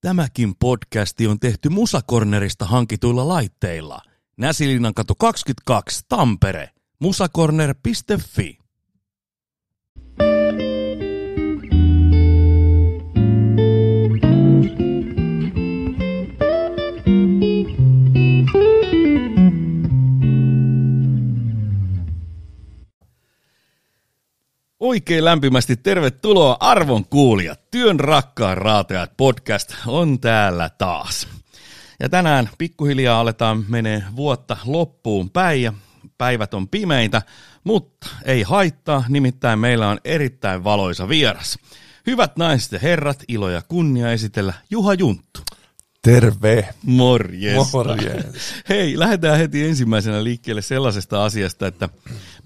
Tämäkin podcasti on tehty Musakornerista hankituilla laitteilla. Näsilinnan katu 22, Tampere. musakorner.fi. Oikein lämpimästi tervetuloa arvon kuulijat. Työn rakkaan raatajat podcast on täällä taas. Ja tänään pikkuhiljaa aletaan menee vuotta loppuun päin ja päivät on pimeitä, mutta ei haittaa, nimittäin meillä on erittäin valoisa vieras. Hyvät naiset ja herrat, ilo ja kunnia esitellä Juha Junttu. Terve. Morjes. Morjes. Hei, lähdetään heti ensimmäisenä liikkeelle sellaisesta asiasta, että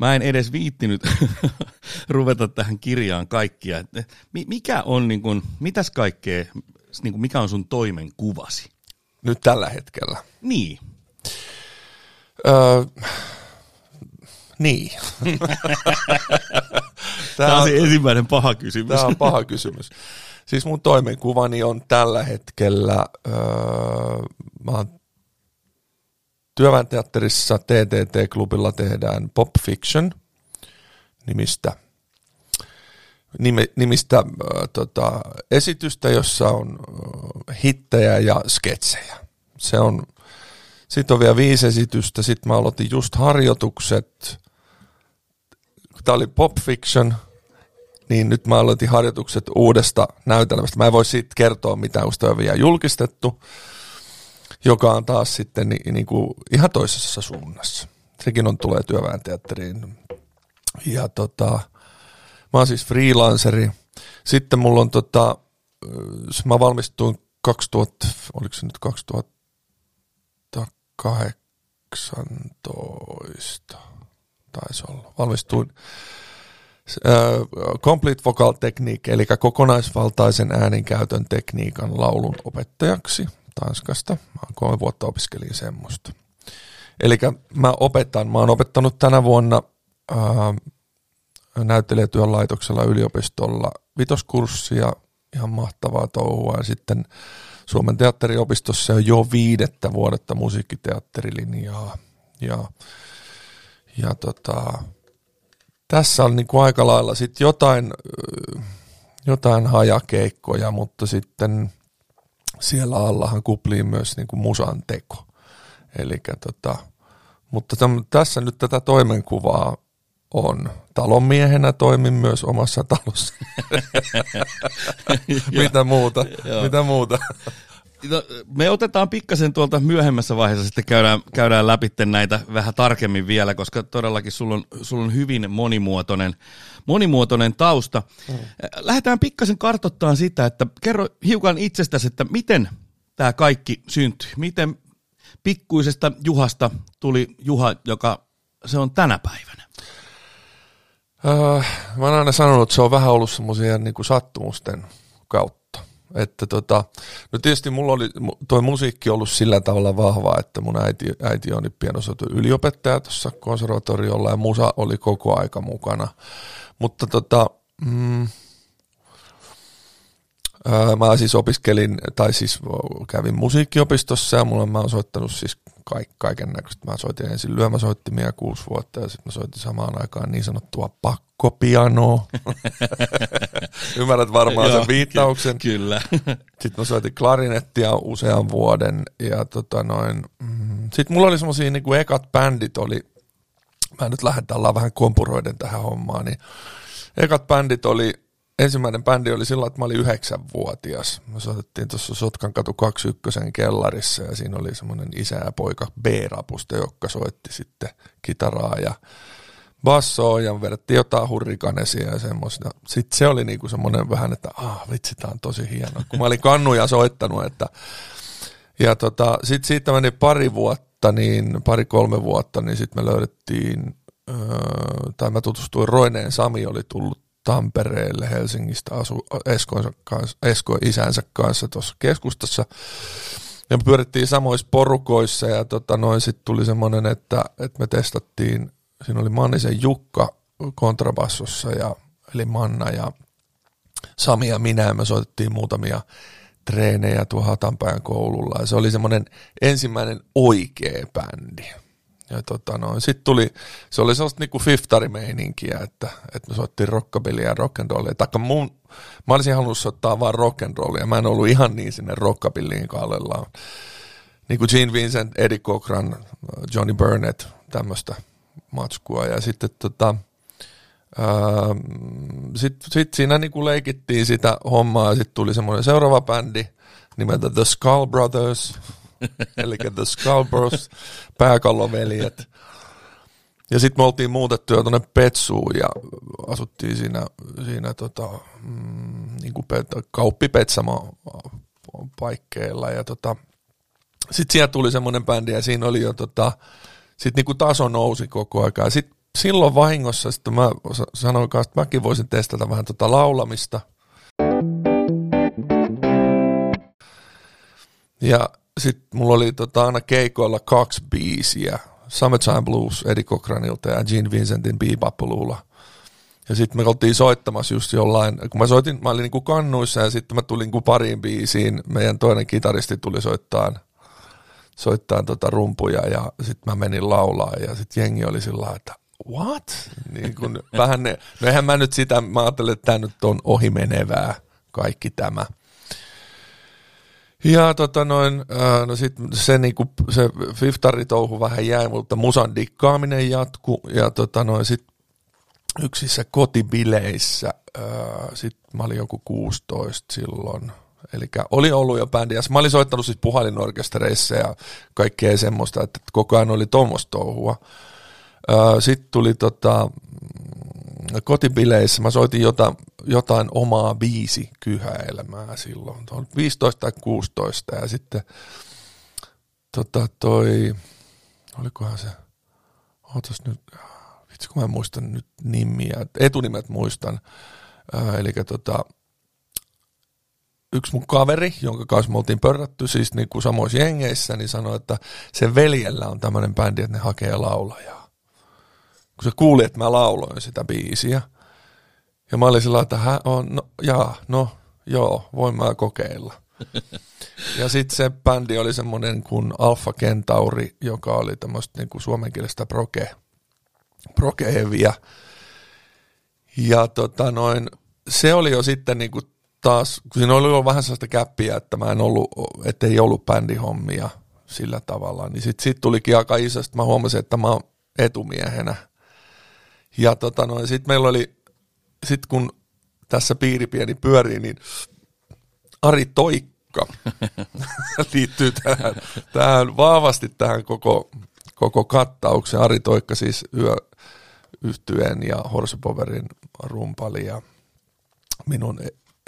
mä en edes viittinyt ruveta tähän kirjaan kaikkia. Että Mikä on, niin kuin, mitäs kaikkea, niin kuin, mikä on sun toimenkuvasi? Nyt tällä hetkellä. Niin. Öö, niin. Tämä on se ensimmäinen paha kysymys. Tämä on paha kysymys. Siis mun toimenkuvani on tällä hetkellä, öö, mä oon Työväen teatterissa TTT-klubilla tehdään Pop Fiction nimistä, nime, nimistä öö, tota, esitystä, jossa on öö, hittejä ja sketsejä. Se on, sitten on vielä viisi esitystä, sitten mä aloitin just harjoitukset, tämä oli Pop Fiction – niin nyt mä aloitin harjoitukset uudesta näytelmästä. Mä en voi siitä kertoa mitään, on vielä julkistettu, joka on taas sitten ni, niin kuin ihan toisessa suunnassa. Sekin on tulee työväen teatteriin. Ja tota, mä oon siis freelanceri. Sitten mulla on tota, mä valmistuin 2000, oliko se nyt 2018, taisi olla. Valmistuin Complete Vocal Technique, eli kokonaisvaltaisen ääninkäytön tekniikan laulun opettajaksi Tanskasta. Mä oon kolme vuotta opiskelin semmoista. Eli mä opetan, mä oon opettanut tänä vuonna ää, näyttelijätyön laitoksella yliopistolla vitoskurssia, ihan mahtavaa touhua, ja sitten Suomen teatteriopistossa on jo viidettä vuodetta musiikkiteatterilinjaa, ja, ja tota, tässä on niin aika lailla sit jotain, jotain hajakeikkoja, mutta sitten siellä allahan kupliin myös niin kuin musan teko. Elikkä tota, mutta täm, tässä nyt tätä toimenkuvaa on. Talonmiehenä toimin myös omassa talossa. Mitä muuta? Mitä muuta? No, me otetaan pikkasen tuolta myöhemmässä vaiheessa sitten käydään, käydään läpi näitä vähän tarkemmin vielä, koska todellakin sulla on, sulla on hyvin monimuotoinen, monimuotoinen tausta. Mm. Lähdetään pikkasen kartoittamaan sitä, että kerro hiukan itsestäsi, että miten tämä kaikki syntyi. Miten pikkuisesta Juhasta tuli Juha, joka se on tänä päivänä? Öö, mä oon aina sanonut, että se on vähän ollut semmoisia niin sattumusten kautta että tota, no tietysti mulla oli tuo musiikki ollut sillä tavalla vahva, että mun äiti, äiti on pienosoitu yliopettaja tuossa konservatoriolla ja musa oli koko aika mukana. Mutta tota, mm, mä siis opiskelin, tai siis kävin musiikkiopistossa ja mulla mä oon soittanut siis kaik, kaiken näköistä. Mä soitin ensin lyömäsoittimia kuusi vuotta ja sitten mä soitin samaan aikaan niin sanottua pakkopianoa. Ymmärrät varmaan sen viittauksen. Ky- kyllä. sitten mä soitin klarinettia usean vuoden ja tota noin. Mm, sitten mulla oli semmosia niin kuin ekat bändit oli, mä nyt lähden tällä vähän kompuroiden tähän hommaan, niin ekat bändit oli ensimmäinen bändi oli silloin, että mä olin yhdeksänvuotias. Me soitettiin tuossa Sotkan katu 21 kellarissa ja siinä oli semmoinen isä ja poika B-rapusta, joka soitti sitten kitaraa ja bassoa ja vedettiin jotain hurrikanesia ja semmoista. Sitten se oli niinku semmoinen vähän, että ah vitsi, tää on tosi hieno. Kun mä olin kannuja soittanut, että ja tota, sitten siitä meni pari vuotta, niin pari-kolme vuotta, niin sitten me löydettiin, öö, tai mä tutustuin Roineen Sami, oli tullut Tampereelle Helsingistä asu kanssa, Esko isänsä kanssa tuossa keskustassa. Ja me pyörittiin samoissa porukoissa ja tota, noin sitten tuli semmoinen, että, että me testattiin, siinä oli Mannisen Jukka kontrabassossa ja, eli Manna ja Sami ja minä ja me soitettiin muutamia treenejä tuo Hatanpään koululla ja se oli semmoinen ensimmäinen oikea bändi. Ja tota no, sitten tuli, se oli sellaista niinku fiftarimeininkiä, että, että me soittiin rockabillyä ja rock'n'rollia. Taikka mun, mä olisin halunnut soittaa vaan rock'n'rollia, mä en ollut ihan niin sinne rockabillyin kallellaan. Niin kuin Gene Vincent, Eddie Cochran, Johnny Burnett, tämmöistä matskua. Ja sitten tota, sitten sit siinä niinku leikittiin sitä hommaa ja sitten tuli semmoinen seuraava bändi nimeltä The Skull Brothers, eli The Bros, pääkalloveljet. Ja sitten me oltiin muutettu tuonne Petsuun ja asuttiin siinä, siinä tota, mm, pet, kauppipetsamo paikkeilla. Ja tota, sitten sieltä tuli semmoinen bändi ja siinä oli jo tota, sitten niinku taso nousi koko ajan. Sitten silloin vahingossa sitten mä sanoin kanssa, että mäkin voisin testata vähän tota laulamista. Ja sitten mulla oli tota aina keikoilla kaksi biisiä. Summertime Blues Eddie Cochranilta ja Gene Vincentin Bebopululla. Ja sitten me oltiin soittamassa just jollain, kun mä soitin, mä olin niinku kannuissa ja sitten mä tulin niinku pariin biisiin. Meidän toinen kitaristi tuli soittaa soittaa tota rumpuja ja sitten mä menin laulaa ja sitten jengi oli sillä että what? Niin kun, vähän ne, no eihän mä nyt sitä, mä ajattelin, että tämä nyt on ohimenevää kaikki tämä. Ja tota noin, no sit se, niinku, se fiftaritouhu vähän jäi, mutta musan dikkaaminen jatku ja tota noin, sit yksissä kotibileissä, sit mä olin joku 16 silloin, Eli oli ollut jo bändi, ja mä olin soittanut siis puhalinorkestereissa ja kaikkea semmoista, että koko ajan oli tuommoista touhua. Sitten tuli tota, kotibileissä, mä soitin jota, jotain omaa biisi kyhäelämää silloin, 15 tai 16, ja sitten tota, toi, olikohan se, ootas nyt, vitsi kun mä muistan nyt nimiä, etunimet muistan, eli tota, yksi mun kaveri, jonka kanssa me oltiin pörrätty siis niin kuin samoissa jengeissä, niin sanoi, että sen veljellä on tämmöinen bändi, että ne hakee laulajaa. Kun se kuuli, että mä lauloin sitä biisiä. Ja mä olin sillä että hän on, no, jaa, no, joo, voin mä kokeilla. Ja sitten se bändi oli semmoinen kuin Alpha Kentauri, joka oli tämmöistä niin kuin suomenkielistä proke, proke Ja tota noin, se oli jo sitten niin kuin taas, kun siinä oli jo vähän sellaista käppiä, että mä en ollut, että ei ollut bändihommia sillä tavalla, niin sitten sit tulikin aika iso, mä huomasin, että mä oon etumiehenä. Ja tota noin, sitten meillä oli, sit kun tässä piiri pieni pyörii, niin Ari Toikka liittyy tähän, tähän, vahvasti tähän koko, koko kattaukseen. Ari Toikka siis yö, yhtyen ja Horsepowerin rumpali ja minun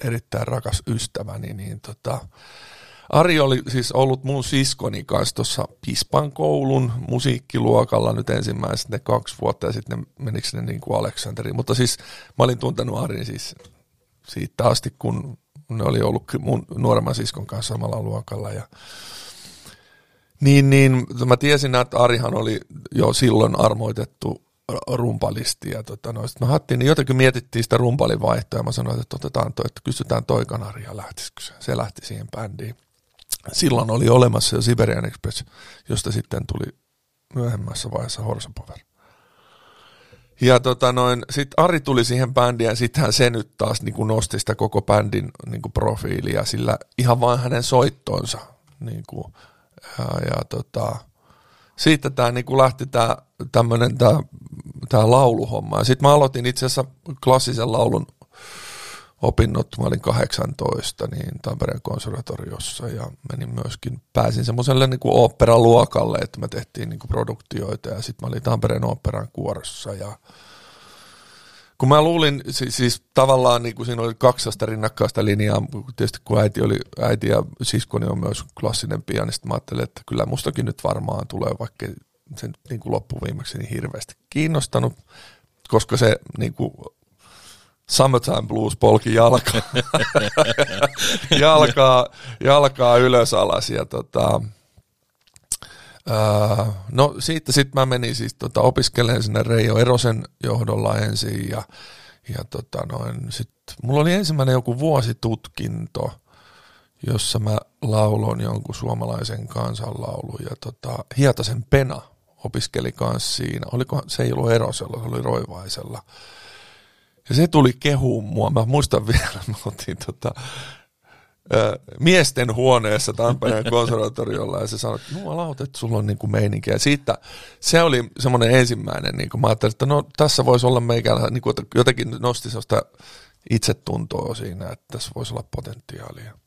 erittäin rakas ystäväni, niin tota, Ari oli siis ollut mun siskoni kanssa tuossa Pispan koulun musiikkiluokalla nyt ensimmäiset ne kaksi vuotta ja sitten menikö ne niin kuin Aleksanteri. Mutta siis mä olin tuntenut Arin siis siitä asti, kun ne oli ollut mun nuoremman siskon kanssa samalla luokalla ja niin, niin mä tiesin, että Arihan oli jo silloin armoitettu rumpalisti. Ja tota, no, mä hattiin, niin jotenkin mietittiin sitä rumpalin vaihtoa ja mä sanoin, että, otetaan toi, että kysytään toi kanari ja lähtisikö se. Se lähti siihen bändiin. Silloin oli olemassa jo Siberian Express, josta sitten tuli myöhemmässä vaiheessa Horsapower. Ja tota noin, sitten Ari tuli siihen bändiin ja sittenhän se nyt taas niin kuin nosti sitä koko bändin niin kuin profiilia, sillä ihan vain hänen soittonsa. Niin kuin, ja, ja tota, siitä tämä niin lähti tämä tämmöinen tämä, tämä lauluhomma. Ja sitten mä aloitin itse asiassa klassisen laulun opinnot, mä olin 18, niin Tampereen konservatoriossa ja menin myöskin, pääsin semmoiselle niin kuin oopperaluokalle, että me tehtiin niin kuin produktioita ja sitten mä olin Tampereen oopperan kuorossa ja kun mä luulin, siis, siis tavallaan niin kuin siinä oli kaksi rinnakkaista linjaa, tietysti kun äiti, oli, äiti ja siskoni on myös klassinen pianisti, mä ajattelin, että kyllä mustakin nyt varmaan tulee, vaikka sen niin kuin loppuviimeksi niin hirveästi kiinnostanut, koska se niin kuin, Summertime Blues polki jalkaa, jalkaa, jalkaa ylös alas ja tota, Öö, no siitä sitten mä menin siis tota, opiskelemaan sinne Reijo Erosen johdolla ensin ja, ja tota noin, sit, mulla oli ensimmäinen joku vuositutkinto, jossa mä lauloin jonkun suomalaisen kansanlaulun ja tota, Hietasen Pena opiskeli kanssa siinä. Oliko, se ei ollut Erosella, se oli Roivaisella. Ja se tuli kehuun mua. Mä muistan vielä, me oltiin tota, miesten huoneessa Tampereen konservatoriolla ja se sanoi, että jumalauta, että sulla on niin meininkiä. Siitä se oli semmoinen ensimmäinen, niin kuin mä ajattelin, että no tässä voisi olla meikällä, niin kuin, jotenkin nosti sellaista itsetuntoa siinä, että tässä voisi olla potentiaalia.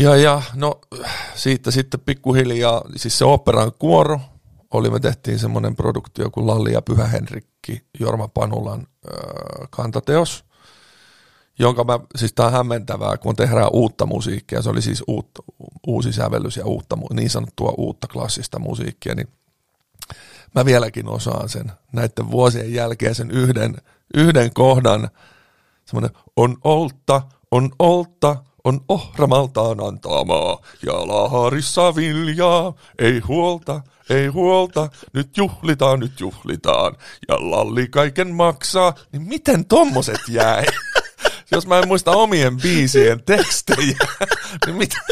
Ja, ja no siitä sitten pikkuhiljaa, siis se operan kuoro oli, me tehtiin semmoinen produktio kuin Lalli ja Pyhä Henrikki, Jorma Panulan äh, kantateos, jonka mä, siis tää on hämmentävää, kun tehdään uutta musiikkia, se oli siis uutta, uusi sävellys ja uutta, niin sanottua uutta klassista musiikkia, niin mä vieläkin osaan sen näiden vuosien jälkeen sen yhden, yhden kohdan, semmoinen on olta, on olta, on ohramaltaan antamaa ja laharissa viljaa. Ei huolta, ei huolta, nyt juhlitaan, nyt juhlitaan. Ja lalli kaiken maksaa, niin miten tommoset jäi? Jos mä en muista omien biisien tekstejä, niin mitä?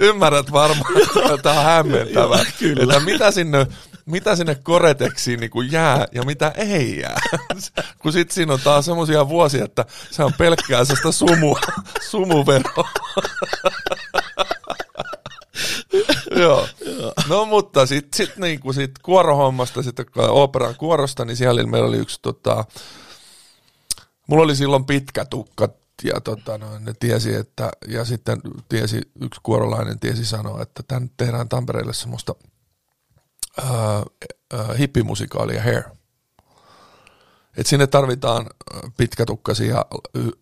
Ymmärrät varmaan, että tämä on hämmentävää. Kyllä. Että mitä sinne mitä sinne koreteksiin niin kuin jää ja mitä ei jää. Kun sitten siinä on taas semmoisia vuosia, että se on pelkkää sitä sumu, sumuveroa. Joo. No mutta sitten sit, niinku sit kuorohommasta, sitten operan kuorosta, niin siellä meillä oli yksi tota, mulla oli silloin pitkä tukka ja tota, no, ne tiesi, että, ja sitten tiesi, yksi kuorolainen tiesi sanoa, että tän tehdään Tampereelle semmoista – äh, äh, hippimusikaalia Hair. Et sinne tarvitaan pitkätukkaisia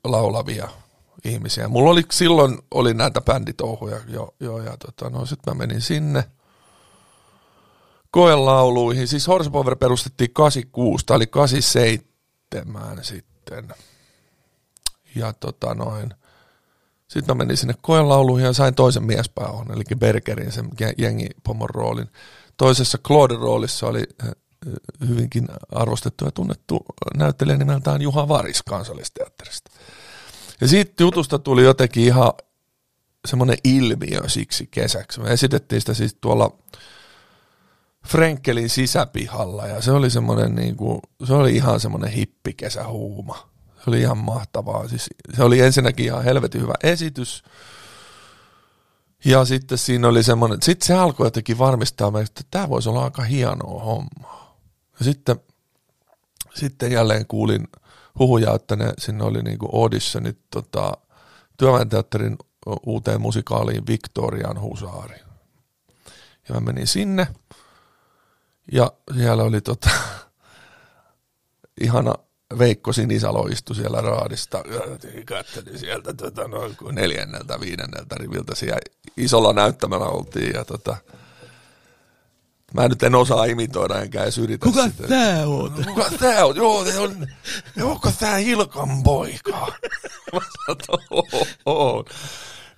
laulavia ihmisiä. Mulla oli silloin oli näitä bänditouhuja jo, jo ja tota, no sitten mä menin sinne koelauluihin. Siis Horsepower perustettiin 86, tämä oli 87 sitten. Ja tota noin, sitten mä menin sinne koelauluihin ja sain toisen miespääohon, eli Bergerin, sen jengi pomon roolin. Toisessa Claude-roolissa oli eh, hyvinkin arvostettu ja tunnettu näyttelijä nimeltään Juha Varis kansallisteatterista. Ja siitä jutusta tuli jotenkin ihan semmoinen ilmiö siksi kesäksi. Me esitettiin sitä siis tuolla Frenkelin sisäpihalla ja se oli semmoinen niin kuin, se oli ihan semmoinen hippikesähuuma. Se oli ihan mahtavaa. Siis se oli ensinnäkin ihan helvetin hyvä esitys. Ja sitten siinä oli semmoinen, sitten se alkoi jotenkin varmistaa meille, että tämä voisi olla aika hienoa hommaa. Ja sitten, sitten jälleen kuulin huhuja, että ne, sinne oli niinku auditionit tota, työväenteatterin uuteen musikaaliin Victorian Husaari. Ja mä menin sinne, ja siellä oli tota, ihana Veikko Sinisalo istui siellä raadista, katselin sieltä tota, noin kuin neljänneltä, viidenneltä riviltä siellä isolla näyttämällä oltiin ja tota, Mä nyt en osaa imitoida enkä edes yritä Kuka sitä. tää oot? Kuka tää oot? Joo, se on, onko tää Hilkan poika? Mä sanoin,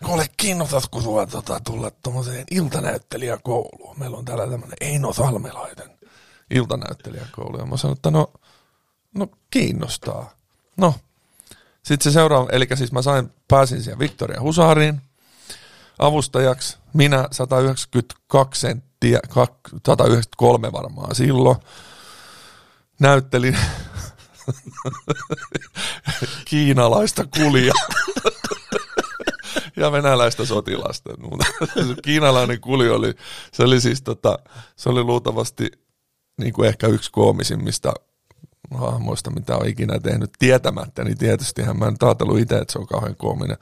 Kuule, kiinnostatko sua tota, tulla tuommoiseen iltanäyttelijäkouluun? Meillä on täällä tämmöinen Eino Salmelainen iltanäyttelijäkoulu. Ja mä sanoin, että no, no kiinnostaa. No, sitten se seuraava, eli siis mä sain, pääsin siihen Victoria Husariin avustajaksi. Minä 192 senttiä, 193 varmaan silloin. Näyttelin kiinalaista kulia ja venäläistä sotilasta. Kiinalainen kuli oli, se oli siis tota, se oli luultavasti niin kuin ehkä yksi koomisimmista hahmoista, mitä on ikinä tehnyt tietämättä, niin tietysti mä en ajatellut itse, että se on kauhean koominen.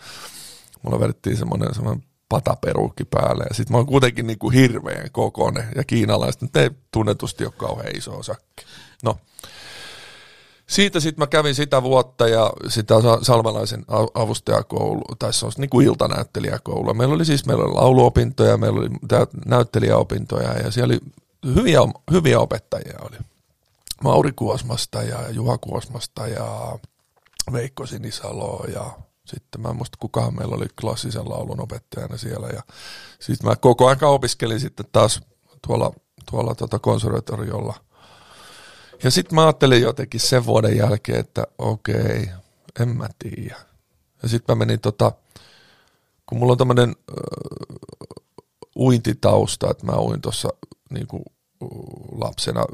Mulla vedettiin semmoinen, semmoinen pataperuukki päälle ja sitten mä oon kuitenkin niin kuin hirveän kokoinen ja kiinalaiset, nyt ei tunnetusti ole kauhean iso osakki. No, siitä sitten mä kävin sitä vuotta ja sitä salmalaisen avustajakoulu, tai se on niin kuin iltanäyttelijäkoulu. Meillä oli siis meillä oli lauluopintoja, meillä oli näyttelijäopintoja ja siellä oli hyviä, hyviä opettajia oli. Mauri Kuosmasta ja Juha Kuosmasta ja Veikko Sinisalo ja sitten mä en muista kukaan meillä oli klassisen laulun opettajana siellä ja sitten mä koko aika opiskelin sitten taas tuolla, tuolla tota konservatoriolla. Ja sitten mä ajattelin jotenkin sen vuoden jälkeen, että okei, en mä tiedä. Ja sitten mä menin tota, kun mulla on tämmöinen uintitausta, että mä uin tuossa niinku, lapsena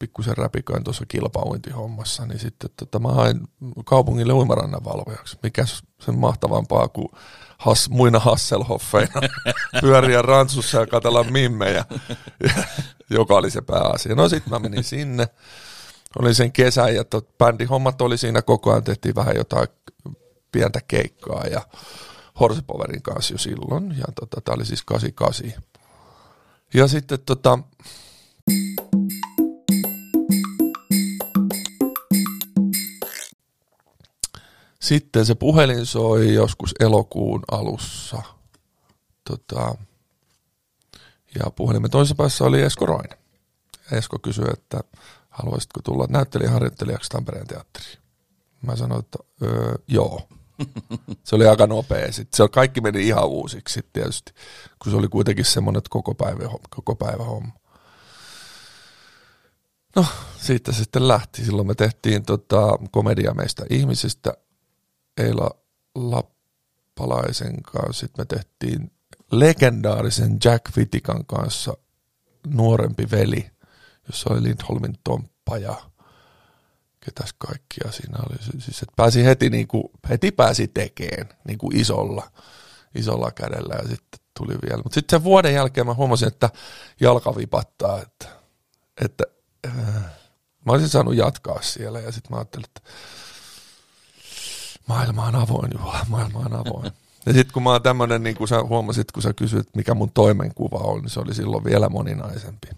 pikkusen räpiköin tuossa kilpauintihommassa, niin sitten tota, mä hain kaupungille uimarannan valvojaksi. Mikä sen mahtavampaa kuin has, muina Hasselhoffeina pyöriä rantsussa ja katella mimmejä, joka oli se pääasia. No sitten mä menin sinne, olin sen kesän ja tot, bändihommat oli siinä koko ajan, tehtiin vähän jotain pientä keikkaa ja Horsepowerin kanssa jo silloin, ja tota, tämä oli siis 88. Ja sitten tota, Sitten se puhelin soi joskus elokuun alussa. Tota, ja puhelimen toisessa päässä oli Esko Roine. Esko kysyi, että haluaisitko tulla näyttelijäharjoittelijaksi Tampereen teatteriin. Mä sanoin, että öö, joo. Se oli aika nopea. Sitten se kaikki meni ihan uusiksi sitten tietysti, kun se oli kuitenkin semmoinen koko päivä, koko päivä homma. No, siitä sitten lähti. Silloin me tehtiin tota, komedia meistä ihmisistä Eila Lappalaisen kanssa. Sitten me tehtiin legendaarisen Jack Vitikan kanssa nuorempi veli, jossa oli Lindholmin Tomppa ja ketäs kaikkia siinä oli. Siis että pääsi heti, niin kuin, heti pääsi tekeen niin kuin isolla, isolla kädellä ja sitten tuli vielä. Mutta sitten sen vuoden jälkeen mä huomasin, että jalka vipattaa, että, että äh, mä olisin saanut jatkaa siellä ja sitten mä ajattelin, että maailma on avoin, Juha, maailma on avoin. Ja sitten kun mä oon tämmönen, niin kuin sä huomasit, kun sä kysyit, mikä mun toimenkuva on, niin se oli silloin vielä moninaisempi.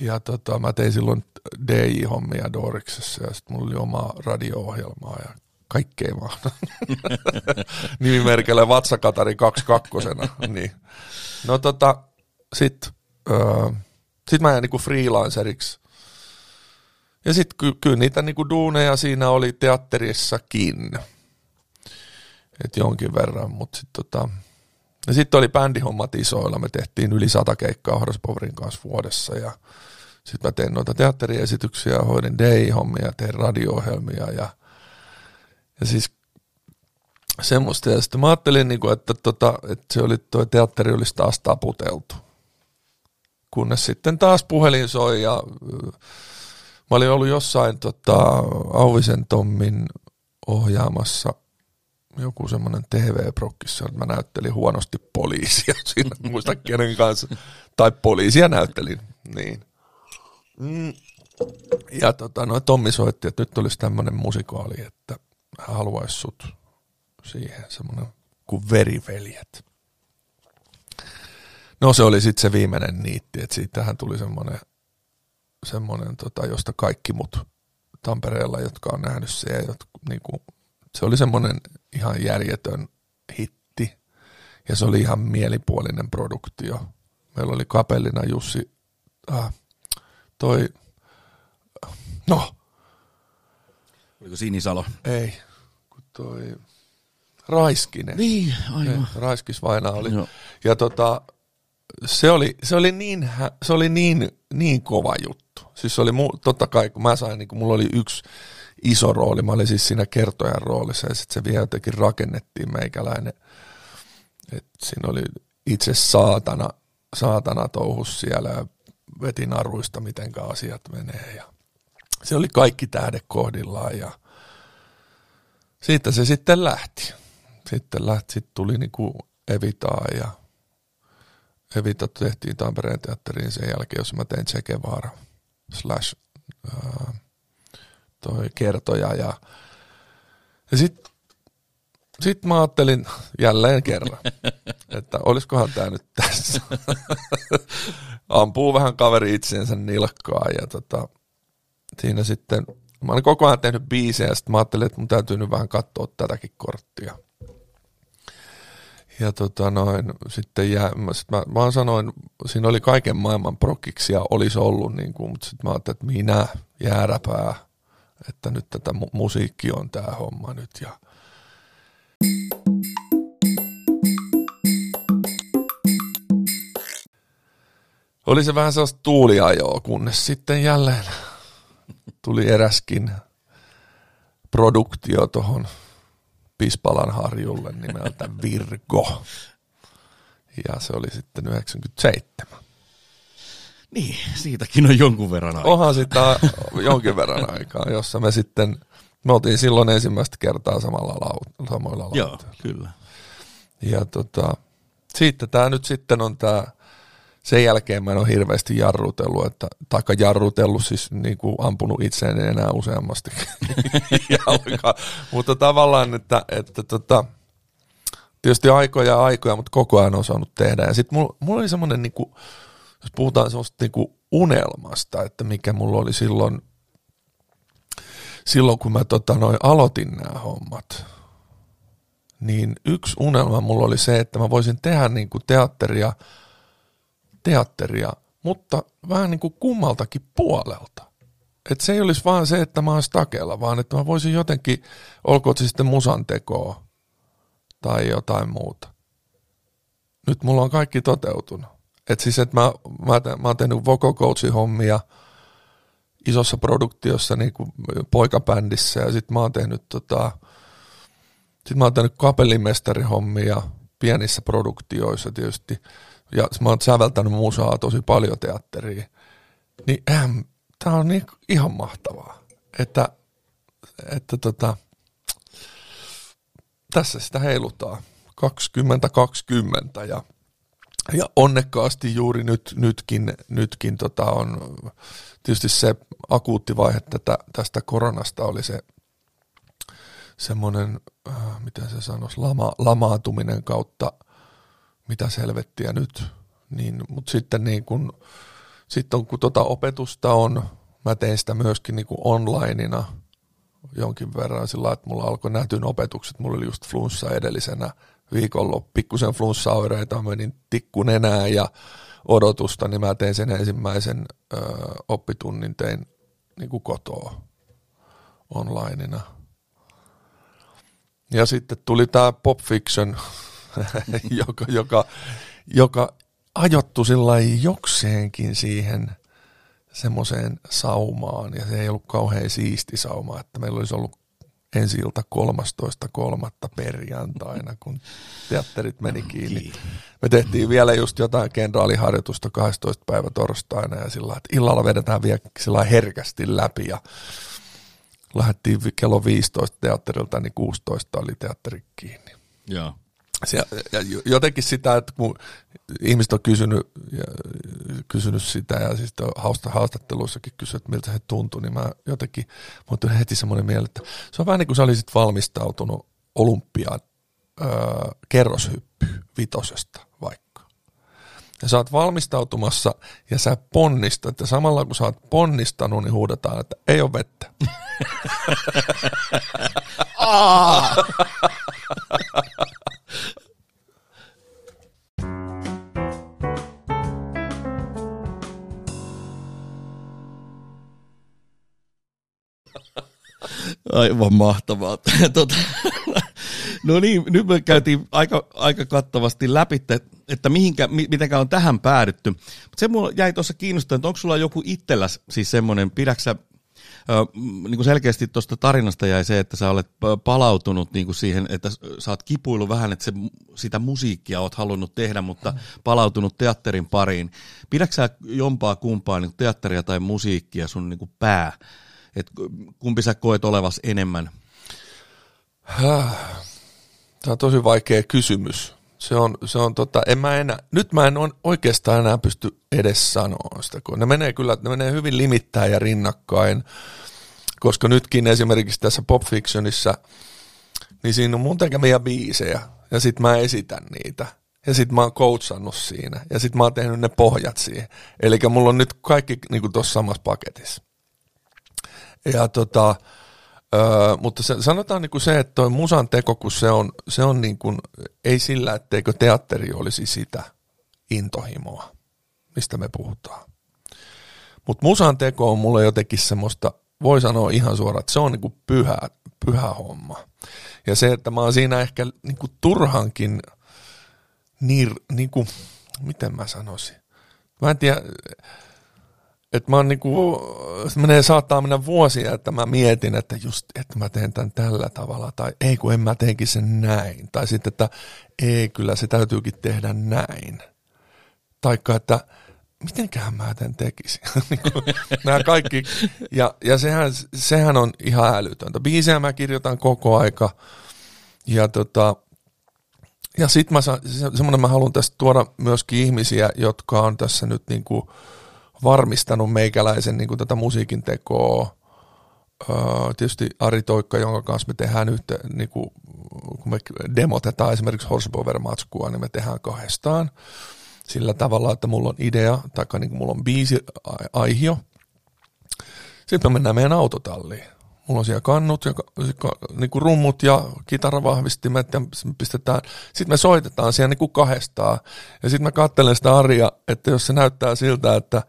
Ja tota, mä tein silloin DJ-hommia Doriksessa ja sitten mulla oli oma radio-ohjelmaa ja kaikkea vaan. Nimimerkellä Vatsakatari 22 niin. No tota, sit, öö, sit mä jäin niinku freelanceriksi ja sitten ky- kyllä niitä niinku duuneja siinä oli teatterissakin. että jonkin verran, mutta sitten tota, ja sitten oli bändihommat isoilla. Me tehtiin yli sata keikkaa Horspoverin kanssa vuodessa ja sitten mä tein noita teatteriesityksiä, hoidin DI-hommia, tein radio-ohjelmia ja, ja siis semmoista. Ja sitten mä ajattelin, niin kuin, että, tota, että se oli, toi teatteri olisi taas taputeltu. Kunnes sitten taas puhelin soi ja Mä olin ollut jossain tota, Auvisen Tommin ohjaamassa joku semmoinen TV-prokkissa, että mä näyttelin huonosti poliisia siinä, muista kenen kanssa, tai poliisia näyttelin, niin. Mm. Ja tota, no, Tommi soitti, että nyt olisi tämmöinen musikaali, että haluaisi sut siihen, semmoinen kuin veriveljet. No se oli sitten se viimeinen niitti, että siitähän tuli semmoinen semmoinen, tota, josta kaikki mut Tampereella, jotka on nähnyt se, jotka, niinku, se oli semmoinen ihan järjetön hitti. Ja se oli ihan mielipuolinen produktio. Meillä oli kapellina Jussi, äh, toi, no. Oliko Sinisalo? Ei, kun toi Raiskinen. Niin, aivan. Raiskis vaina oli. Joo. Ja tota, se oli, se oli, niin, se oli niin, niin kova juttu. Siis se oli, mu, totta kai, kun mä sain, niin kun mulla oli yksi iso rooli, mä olin siis siinä kertojan roolissa, ja sitten se vielä jotenkin rakennettiin meikäläinen. Et siinä oli itse saatana, saatana touhus siellä, ja veti naruista, miten asiat menee, ja se oli kaikki tähde kohdillaan, ja siitä se sitten lähti. Sitten lähti, sitten tuli niinku Evitaa ja Evita tehtiin Tampereen teatteriin sen jälkeen, jos mä tein Che Guevara slash toi kertoja ja, ja sitten sit mä ajattelin jälleen kerran, että olisikohan tämä nyt tässä. Ampuu vähän kaveri itseensä nilkkaa ja tota, siinä sitten, mä olin koko ajan tehnyt biisejä ja sitten mä ajattelin, että mun täytyy nyt vähän katsoa tätäkin korttia ja tota noin, sitten jää, mä, sit mä vaan sanoin, siinä oli kaiken maailman prokkiksia olisi ollut, niin kuin, mutta sitten mä ajattelin, että minä, jääräpää, että nyt tätä mu- musiikki on tämä homma nyt ja oli se vähän sellaista tuuliajoa, kunnes sitten jälleen tuli eräskin produktio tuohon Pispalan harjulle nimeltä Virgo. Ja se oli sitten 97. Niin, siitäkin on jonkun verran aikaa. Onhan sitä jonkin verran aikaa, jossa me sitten, me oltiin silloin ensimmäistä kertaa samalla lau, samoilla Joo, lauteilla. kyllä. Ja tota, siitä tämä nyt sitten on tämä, sen jälkeen mä en ole hirveästi jarrutellut, että, taikka jarrutellut, siis niin kuin ampunut itseäni enää useammasti. Mutta tavallaan, että, että tota, tietysti aikoja ja aikoja, mutta koko ajan on saanut tehdä. Ja sitten mulla, mulla oli semmoinen, niin jos puhutaan semmoista niin kuin unelmasta, että mikä mulla oli silloin, silloin kun mä tota, noin aloitin nämä hommat, niin yksi unelma mulla oli se, että mä voisin tehdä niin kuin teatteria, teatteria, mutta vähän niin kuin kummaltakin puolelta. Että se ei olisi vaan se, että mä oon stakella, vaan että mä voisin jotenkin, olkoon se sitten musan tekoa tai jotain muuta. Nyt mulla on kaikki toteutunut. Et siis, että mä, mä, mä oon tehnyt vocal coachin hommia isossa produktiossa niin kuin poikabändissä ja sitten mä oon tehnyt tota, sitten mä oon tehnyt kapellimestarihommia pienissä produktioissa tietysti. Ja mä oon säveltänyt musaa tosi paljon teatteriin. Niin ähm, tää on niin, ihan mahtavaa. Että, että tota, tässä sitä heilutaan 2020 ja, ja onnekkaasti juuri nyt, nytkin, nytkin tota on tietysti se akuutti vaihe tätä, tästä koronasta oli se semmoinen, äh, miten se sanoisi, lama, lamaantuminen kautta mitä selvettiä nyt. Niin, Mutta sitten niin kun, sitten kun tota opetusta on, mä tein sitä myöskin niin onlineina jonkin verran sillä että mulla alkoi nätyn opetukset, mulla oli just flunssa edellisenä viikonloppu, pikkusen flunssaoireita, menin tikku enää ja odotusta, niin mä tein sen ensimmäisen ö, oppitunnin tein niin kuin kotoa onlineina. Ja sitten tuli tämä Pop Fiction, joka, joka, joka ajottu sillä jokseenkin siihen semmoiseen saumaan, ja se ei ollut kauhean siisti sauma, että meillä olisi ollut ensi ilta 13.3. perjantaina, kun teatterit meni kiinni. Me tehtiin vielä just jotain kenraaliharjoitusta 12. päivä torstaina ja sillä että illalla vedetään vielä sillä herkästi läpi ja lähdettiin kello 15 teatterilta, niin 16 oli teatteri kiinni. Joo. Se, ja jotenkin sitä, että kun ihmiset on kysynyt, ja, kysynyt sitä ja siis hausta, haastatteluissakin kysynyt, että miltä se tuntui, niin mä jotenkin, mun tuli heti semmoinen mieleen, että se on vähän niin kuin sä olisit valmistautunut olympiaan öö, kerroshyppy vitosesta vaikka. Ja sä oot valmistautumassa ja sä ponnistat ja samalla kun sä oot ponnistanut, niin huudetaan, että ei ole vettä. Aivan mahtavaa. Tota, no niin, nyt me käytiin aika, aika kattavasti läpi, että mihinkä, mitenkä on tähän päädytty. Mutta se mulla jäi tuossa kiinnostamaan, että onko sulla joku itselläs siis semmoinen, pidäksä niin kuin selkeästi tuosta tarinasta jäi se, että sä olet palautunut niin kuin siihen, että sä oot kipuillut vähän, että se, sitä musiikkia oot halunnut tehdä, mutta palautunut teatterin pariin. Pidätkö sä jompaa kumpaa niin teatteria tai musiikkia sun niin kuin pää? Et kumpi sä koet olevas enemmän? Tämä on tosi vaikea kysymys. Se on, se on tota, en mä enää, nyt mä en on oikeastaan enää pysty edes sanoa sitä, kun ne menee kyllä, ne menee hyvin limittäin ja rinnakkain, koska nytkin esimerkiksi tässä Pop Fictionissa, niin siinä on mun tekemiä biisejä, ja sit mä esitän niitä, ja sit mä oon coachannut siinä, ja sit mä oon tehnyt ne pohjat siihen. Eli mulla on nyt kaikki niin tuossa samassa paketissa. Ja tota, Öö, mutta se, sanotaan niin kuin se, että toi musan teko, kun se on, se on niin kuin, ei sillä, etteikö teatteri olisi sitä intohimoa, mistä me puhutaan. Mutta musan teko on mulle jotenkin semmoista voi sanoa ihan suoraan, että se on niin kuin pyhä, pyhä homma. Ja se, että mä oon siinä ehkä niin kuin turhankin, niin, niin kuin, miten mä sanoisin, mä en tiedä, että mä oon niinku, menee, saattaa mennä vuosia, että mä mietin, että just, että mä teen tämän tällä tavalla, tai ei kun en mä teenkin sen näin, tai sitten, että ei kyllä se täytyykin tehdä näin. Taikka, että mitenkään mä tämän tekisin. Niinku, nämä kaikki, ja, ja sehän, sehän on ihan älytöntä. Biisejä mä kirjoitan koko aika, ja tota, ja sit mä, semmoinen mä haluan tästä tuoda myöskin ihmisiä, jotka on tässä nyt niinku varmistanut meikäläisen niinku tätä musiikin tekoa. Tietysti Ari Toikka, jonka kanssa me tehdään yhtä, niinku, kun me demotetaan esimerkiksi Horsepower-matskua, niin me tehdään kahdestaan sillä tavalla, että mulla on idea, tai niin mulla on biisi, aihio. Sitten me mennään meidän autotalliin. Mulla on siellä kannut ja niin kuin rummut ja kitaravahvistimet ja pistetään. Sitten me soitetaan siellä niin kuin kahdestaan. Ja sitten mä katselen sitä Aria, että jos se näyttää siltä, että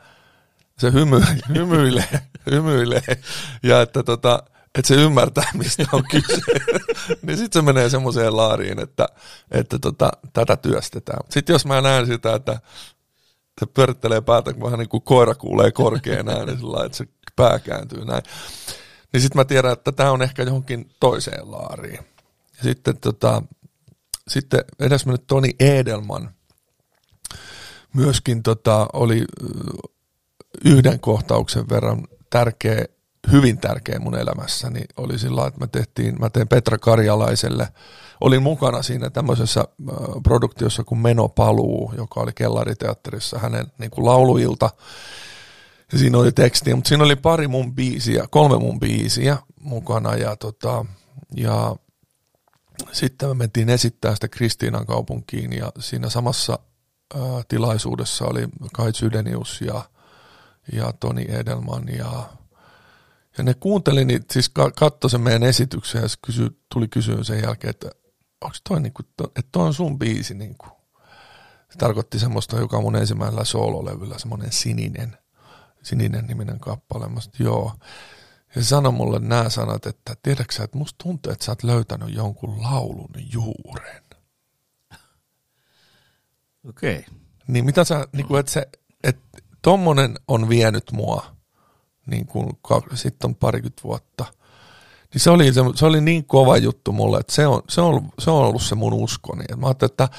se hymy, hymyilee, hymyilee ja että tota, että se ymmärtää, mistä on kyse, niin sitten se menee semmoiseen laariin, että, että tota, tätä työstetään. Sitten jos mä näen sitä, että se pyörittelee päätä, kun vähän niin kuin koira kuulee korkean äänen, sillä että se pää kääntyy näin, niin sitten mä tiedän, että tämä on ehkä johonkin toiseen laariin. Ja sitten, tota, sitten edesmennyt Toni Edelman myöskin tota, oli yhden kohtauksen verran tärkeä hyvin tärkeä mun elämässäni oli sillä että mä tehtiin, mä tein Petra Karjalaiselle, olin mukana siinä tämmöisessä äh, produktiossa kuin Meno Paluu, joka oli Kellariteatterissa hänen niin kuin lauluilta. Ja siinä oli tekstiä, mutta siinä oli pari mun biisiä, kolme mun biisiä mukana ja, tota, ja sitten me mentiin esittää sitä Kristiinan kaupunkiin ja siinä samassa ää, äh, tilaisuudessa oli Kai Sydenius ja, ja Toni Edelman ja ja ne kuunteli, niin siis katsoi sen meidän esityksen ja kysy, tuli kysyä sen jälkeen, että onko toi, niinku, että toi on sun biisi. Niinku. Se tarkoitti semmoista, joka on mun ensimmäisellä soololevyllä, semmoinen sininen, sininen niminen kappale. Mä sanoin, joo. Ja se sanoi mulle nämä sanat, että tiedätkö sä, että musta tuntuu, että sä oot löytänyt jonkun laulun juuren. Okei. Okay. Niin mitä sä, niin kuin, että se, että tommonen on vienyt mua niin kuin sitten on parikymmentä vuotta. Niin se oli, se, se oli niin kova juttu mulle, että se on, se on, se on ollut se mun uskoni. Et mä ajattelin, että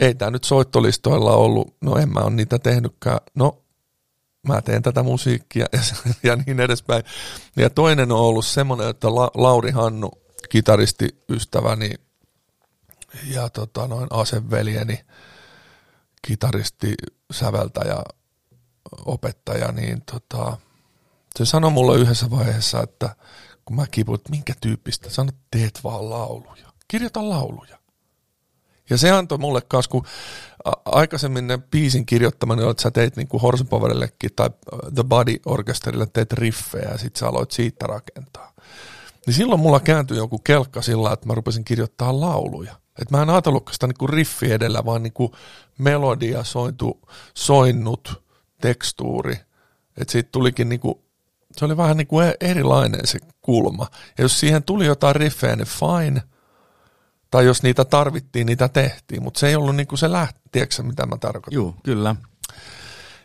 ei tämä nyt soittolistoilla ollut, no en mä ole niitä tehnytkään, no mä teen tätä musiikkia ja, ja niin edespäin. Ja toinen on ollut semmoinen, että La, Lauri Hannu, kitaristi ystäväni ja tota, noin aseveljeni, kitaristi, säveltäjä, opettaja, niin tota, se sanoi mulle yhdessä vaiheessa, että kun mä kipuin, että minkä tyyppistä, sano, teet vaan lauluja. Kirjoita lauluja. Ja se antoi mulle kanssa, kun aikaisemmin ne biisin kirjoittaminen, että sä teit niin kuin Horsepowerillekin tai The Body Orchesterille teet riffejä ja sit sä aloit siitä rakentaa. Niin silloin mulla kääntyi joku kelkka sillä, että mä rupesin kirjoittaa lauluja. Että mä en ajatellutkaan sitä niin kuin riffi edellä, vaan niin kuin melodia sointu, soinnut tekstuuri, että siitä tulikin niinku, se oli vähän niinku erilainen se kulma. Ja jos siihen tuli jotain riffejä, niin fine, tai jos niitä tarvittiin, niitä tehtiin, mutta se ei ollut niinku se lähti, tiedätkö mitä mä tarkoitan? Joo, kyllä.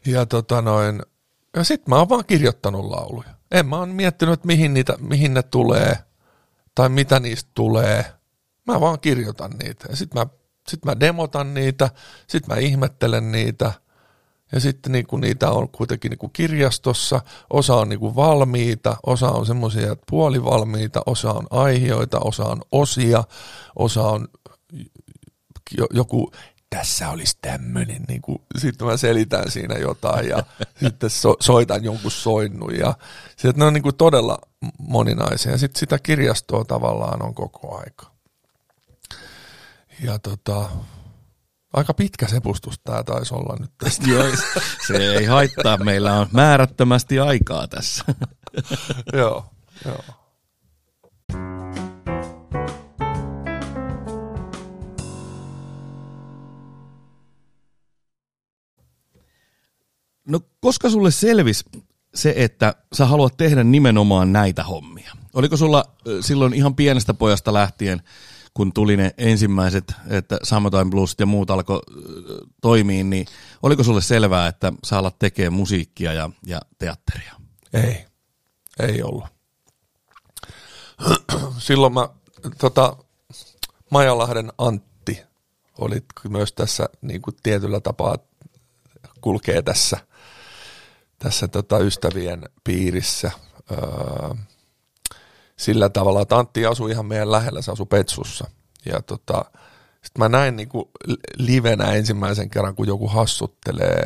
Ja tota noin, ja sit mä oon vaan kirjoittanut lauluja. En mä oon miettinyt, että mihin, niitä, mihin ne tulee, tai mitä niistä tulee. Mä vaan kirjoitan niitä. Ja sit mä, sit mä demotan niitä, sit mä ihmettelen niitä – ja sitten niin kuin niitä on kuitenkin niin kuin kirjastossa, osa on niin kuin valmiita, osa on semmoisia puolivalmiita, osa on aihioita, osa on osia, osa on joku, tässä olisi tämmöinen, niin kuin, sitten mä selitän siinä jotain ja sitten so, soitan jonkun soinnun ja sitten ne on niin kuin todella moninaisia ja sitten sitä kirjastoa tavallaan on koko aika. Ja tota, Aika pitkä sepustus tämä taisi olla nyt tästä. Joo, se ei haittaa. Meillä on määrättömästi aikaa tässä. joo, joo. No koska sulle selvisi se, että sä haluat tehdä nimenomaan näitä hommia? Oliko sulla silloin ihan pienestä pojasta lähtien, kun tuli ne ensimmäiset, että Summertime Blues ja muut alkoi toimia, niin oliko sulle selvää, että sä alat tekemään musiikkia ja, ja teatteria? Ei, ei ollut. Silloin mä, tota, Majalahden Antti oli myös tässä niin kuin tietyllä tapaa kulkee tässä, tässä tota ystävien piirissä. Öö, sillä tavalla, että Antti asui ihan meidän lähellä, se asui Petsussa. Ja tota, sitten mä näin niin kuin livenä ensimmäisen kerran, kun joku hassuttelee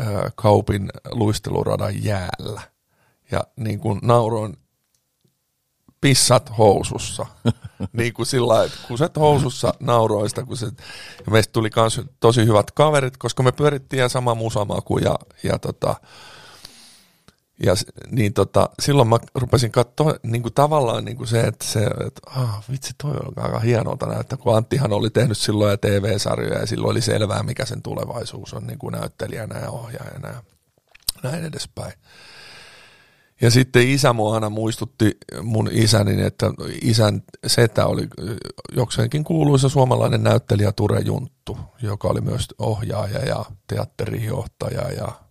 öö, kaupin luisteluradan jäällä. Ja niin kuin nauroin pissat housussa. niin kuin sillä että kuset housussa nauroista. Kun se, ja meistä tuli myös tosi hyvät kaverit, koska me pyörittiin ja sama musamaku ja, ja tota, ja niin tota, silloin mä rupesin katsoa niin kuin tavallaan niin kuin se, että, se, että ah, vitsi, toi on aika hienolta näyttää, kun Anttihan oli tehnyt silloin ja TV-sarjoja ja silloin oli selvää, mikä sen tulevaisuus on niin kuin näyttelijänä ja ohjaajana ja näin edespäin. Ja sitten isä mua aina muistutti mun isäni, että isän setä oli jokseenkin kuuluisa suomalainen näyttelijä Ture Junttu, joka oli myös ohjaaja ja teatterijohtaja ja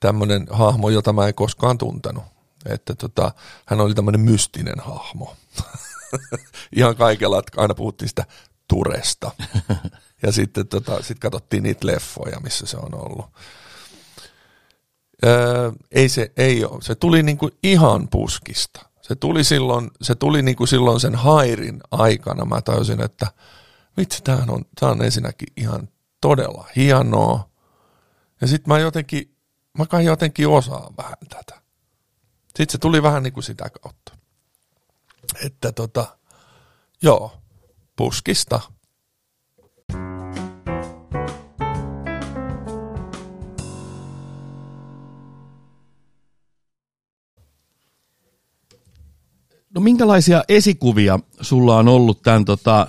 tämmöinen hahmo, jota mä en koskaan tuntenut. Että tota, hän oli tämmöinen mystinen hahmo. Ihan kaikella, että aina puhuttiin sitä Turesta. ja sitten tota, sit katsottiin niitä leffoja, missä se on ollut. Öö, ei se, ei ole. Se tuli niinku ihan puskista. Se tuli silloin, se tuli niinku silloin sen hairin aikana. Mä tajusin, että vitsi, tämähän on, tämä on ensinnäkin ihan todella hienoa. Ja sitten mä jotenkin, mä kai jotenkin osaan vähän tätä. Sitten se tuli vähän niin kuin sitä kautta. Että tota, joo, puskista No minkälaisia esikuvia sulla on ollut tämän tota,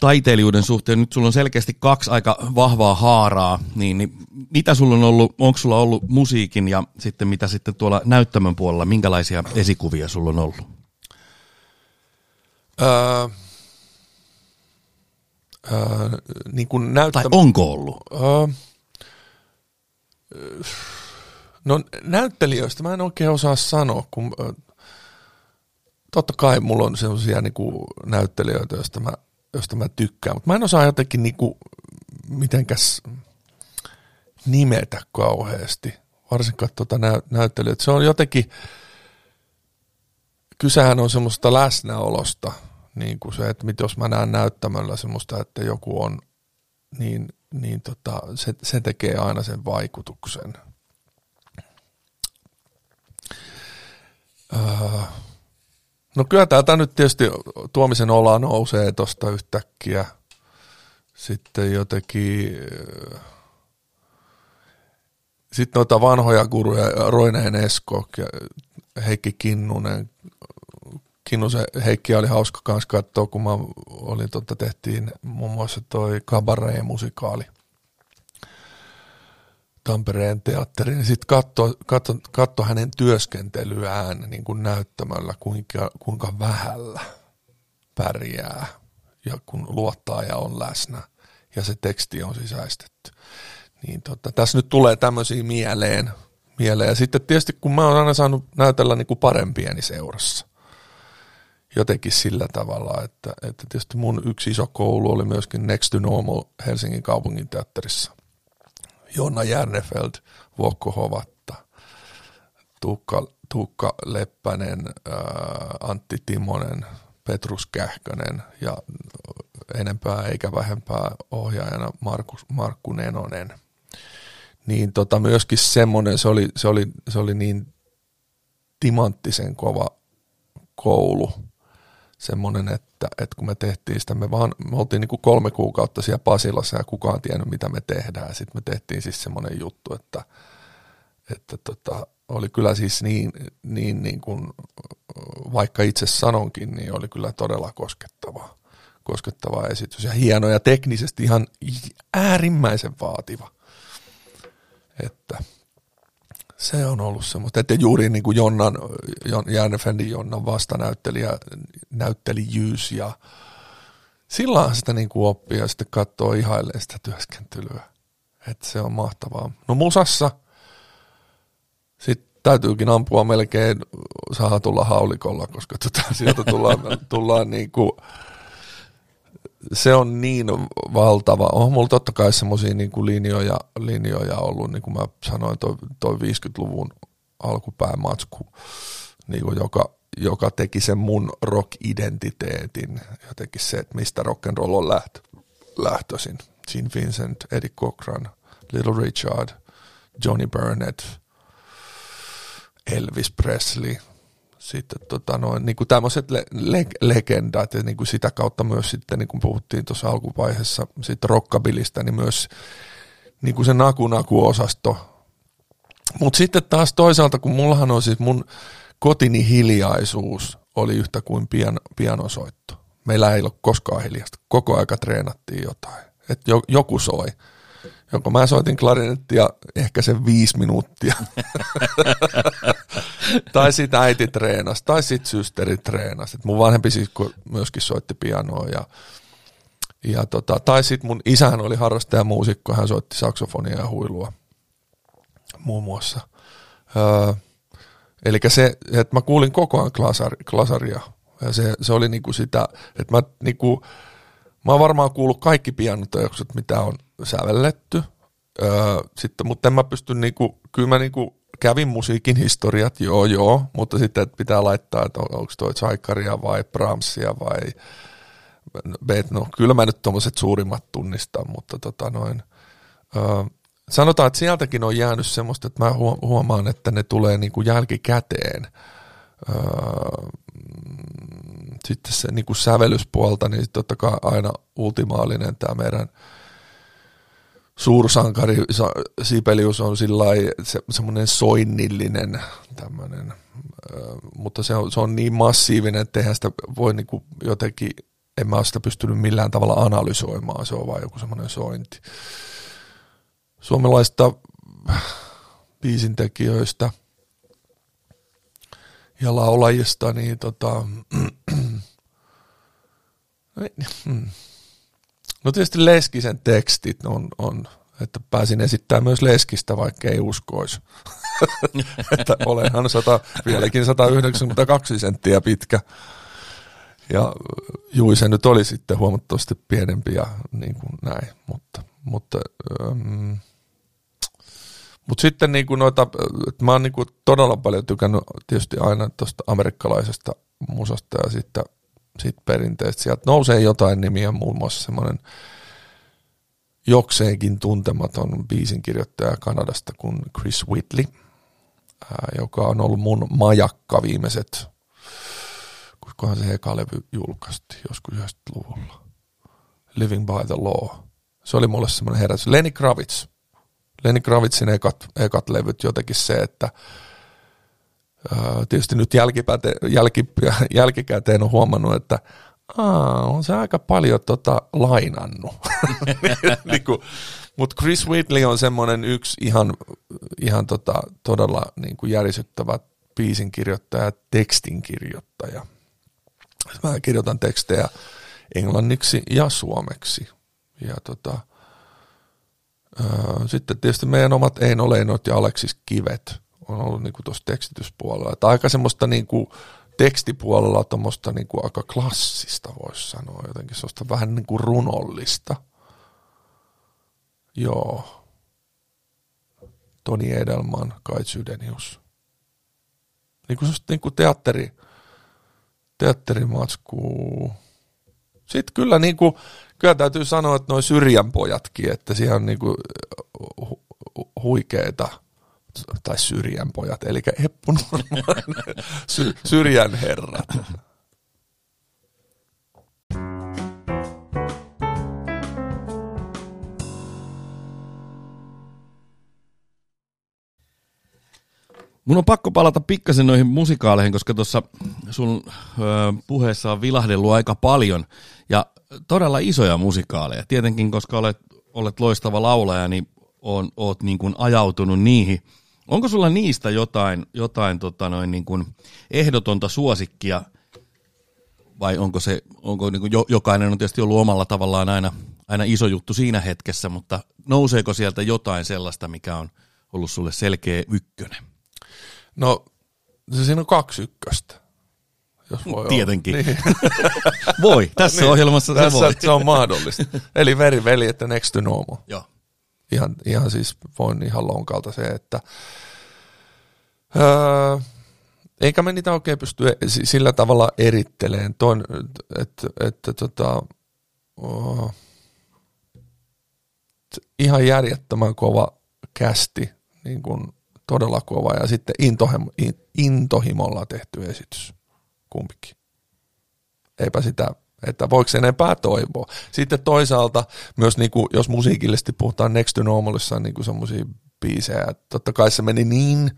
taiteilijuuden suhteen? Nyt sulla on selkeästi kaksi aika vahvaa haaraa, niin, niin mitä sulla on ollut, onko sulla ollut musiikin ja sitten mitä sitten tuolla näyttämön puolella, minkälaisia esikuvia sulla on ollut? Öö, öö, niin kuin näyttä... Tai onko ollut? Öö, no näyttelijöistä mä en oikein osaa sanoa, kun totta kai mulla on sellaisia niinku näyttelijöitä, joista mä, joista mä tykkään, mutta mä en osaa jotenkin niinku mitenkäs nimetä kauheasti, varsinkaan tuota nä- näyttelijöitä. Se on jotenkin, kysehän on semmoista läsnäolosta, niin kuin se, että jos mä näen näyttämällä semmoista, että joku on, niin, niin tota, se, se tekee aina sen vaikutuksen. Uh, No kyllä täältä nyt tietysti tuomisen ola nousee tuosta yhtäkkiä. Sitten jotenkin... Äh, sitten noita vanhoja guruja, Roineen Esko Heikki Kinnunen. Kinnusen Heikki oli hauska kanssa katsoa, kun mä olin, totta, tehtiin muun muassa toi Cabaret-musikaali – Tampereen teatteriin, niin sitten katso, katso, katso hänen työskentelyään niin kuin näyttämällä, kuinka, kuinka vähällä pärjää ja kun luottaa ja on läsnä ja se teksti on sisäistetty. Niin tota, tässä nyt tulee tämmöisiä mieleen, mieleen. Ja sitten tietysti kun mä oon aina saanut näytellä niin kuin parempieni seurassa, jotenkin sillä tavalla, että, että tietysti mun yksi iso koulu oli myöskin Next to Normal Helsingin kaupungin teatterissa. Jonna Järnefeld, Vuokko Hovatta, Tuukka, Tuukka Leppänen, ää, Antti Timonen, Petrus Kähkönen ja enempää eikä vähempää ohjaajana Markus, Markku Nenonen. Niin tota, myöskin semmoinen, se oli, se, oli, se oli niin timanttisen kova koulu, semmoinen, että, että kun me tehtiin sitä, me, vaan, me oltiin niin kuin kolme kuukautta siellä Pasilassa ja kukaan tiennyt, mitä me tehdään. Sitten me tehtiin siis semmoinen juttu, että, että tota, oli kyllä siis niin, niin, niin kuin, vaikka itse sanonkin, niin oli kyllä todella koskettava, koskettava esitys ja hieno ja teknisesti ihan äärimmäisen vaativa. Että Se on ollut semmoista, että juuri niin kuin Jonnan, Jon, Järnefendin Jonnan vastanäyttelijä, näyttelijyys ja silloin sitä niin kuin oppii ja sitten katsoo ihailee sitä työskentelyä. Että se on mahtavaa. No musassa sitten täytyykin ampua melkein saa tulla haulikolla, koska tota, sieltä tullaan, tullaan niin kuin, se on niin valtava. On mulla totta kai semmoisia niin linjoja, linjoja ollut, niin kuin mä sanoin, toi, toi 50-luvun alkupäämatsku, niin kuin joka, joka teki sen mun rock-identiteetin, jotenkin se, että mistä rock and roll on lähtö, lähtöisin. Gene Vincent, Eddie Cochran, Little Richard, Johnny Burnett, Elvis Presley, sitten tota noin, niin kuin tämmöiset le- le- legendat ja niin kuin sitä kautta myös sitten, niin kuin puhuttiin tuossa alkuvaiheessa siitä rockabilista, niin myös niin kuin se naku-naku-osasto. Mutta sitten taas toisaalta, kun mullahan on siis mun kotini hiljaisuus oli yhtä kuin pian, pianosoitto. Meillä ei ole koskaan hiljasta. Koko aika treenattiin jotain. Että jo, joku soi. Joko mä soitin klarinettia ehkä sen viisi minuuttia. tai sitten äiti treenasi, tai sitten systeri treenasi. Et mun vanhempi sisko myöskin soitti pianoa. Ja, ja tota, tai sitten mun isähän oli harrastajamuusikko, hän soitti saksofonia ja huilua muun muassa. Öö, Eli se, että mä kuulin koko ajan klasari, klasaria. Ja se, se oli niinku sitä, että mä niinku, mä oon varmaan kuullut kaikki pianoteokset, mitä on sävelletty. Öö, sitten, mutta en mä pysty niinku, kyllä mä niinku kävin musiikin historiat, joo joo, mutta sitten että pitää laittaa, että on, onko toi Tsaikaria vai Brahmsia vai no, kyllä mä nyt tuommoiset suurimmat tunnistan, mutta tota noin, öö, sanotaan, että sieltäkin on jäänyt semmoista, että mä huomaan, että ne tulee niin kuin jälkikäteen. Öö, sitten se niin kuin sävellyspuolta, niin totta kai aina ultimaalinen tämä meidän suursankari Sibelius on sillä se, semmoinen soinnillinen tämmöinen, mutta se on, se on niin massiivinen, että eihän sitä voi niin kuin jotenkin, en mä ole sitä pystynyt millään tavalla analysoimaan, se on vain joku semmoinen sointi. Suomalaista biisintekijöistä ja laulajista, niin tota, no tietysti Leskisen tekstit on, on että pääsin esittämään myös Leskistä, vaikka ei uskoisi. että olenhan 100, vieläkin 192 senttiä pitkä. Ja Juise nyt oli sitten huomattavasti pienempi ja niin kuin näin, mutta, mutta ähm, mutta sitten niinku noita, että mä oon niinku todella paljon tykännyt tietysti aina tuosta amerikkalaisesta musasta ja sitten sit perinteestä. Sieltä nousee jotain nimiä, muun muassa semmoinen jokseenkin tuntematon biisinkirjoittaja Kanadasta kuin Chris Whitley, ää, joka on ollut mun majakka viimeiset, koskahan se eka levy julkaistiin joskus 90-luvulla. Living by the Law. Se oli mulle semmoinen herätys. Lenny Kravitz – Lenny Kravitzin ekat, ekat levyt jotenkin se, että tietysti nyt jälki, jälkikäteen on huomannut, että aa, on se aika paljon tota lainannut. niin mutta Chris Whitley on semmoinen yksi ihan, ihan tota, todella niin kuin järisyttävä biisin kirjoittaja, tekstin kirjoittaja. Mä kirjoitan tekstejä englanniksi ja suomeksi. Ja tota, sitten tietysti meidän omat Eino Leinot ja Aleksis Kivet on ollut niin tuossa tekstityspuolella. Että aika semmoista niin kuin tekstipuolella tuommoista niin kuin aika klassista voisi sanoa, jotenkin semmoista vähän niin kuin runollista. Joo. Toni Edelman, Kai Sydenius. Niin kuin niin kuin teatteri, teatterimatskuu. Sitten kyllä niin kuin, kyllä täytyy sanoa, että noin syrjän pojatkin, että siellä on niinku hu- huikeita tai syrjän pojat, eli Eppu sy- syrjän herrat. Mun on pakko palata pikkasen noihin musikaaleihin, koska tuossa sun puheessa on vilahdellut aika paljon. Ja todella isoja musikaaleja. Tietenkin, koska olet, olet loistava laulaja, niin on, oot niin kuin ajautunut niihin Onko sulla niistä jotain, jotain tota noin niin kuin ehdotonta suosikkia, vai onko se, onko niin kuin jo, jokainen on tietysti ollut omalla tavallaan aina, aina iso juttu siinä hetkessä, mutta nouseeko sieltä jotain sellaista, mikä on ollut sulle selkeä ykkönen? No, se siinä on kaksi ykköstä. Jos voi Tietenkin. Olla. Niin. voi, tässä niin, ohjelmassa se tässä voi. se on mahdollista. Eli veri, veli, että next to normal. Joo. Ihan, ihan siis voin ihan lonkalta se, että öö, eikä me niitä oikein pysty e- si- sillä tavalla eritteleen, ton, että, että tota, oh, ihan järjettömän kova kästi, niin kuin todella kova, ja sitten intohimo, in, intohimolla tehty esitys, kumpikin. Eipä sitä, että voiko enempää toivoa. Sitten toisaalta myös, niin kuin, jos musiikillisesti puhutaan Next to Normalissa, niin semmoisia biisejä, että totta kai se meni niin,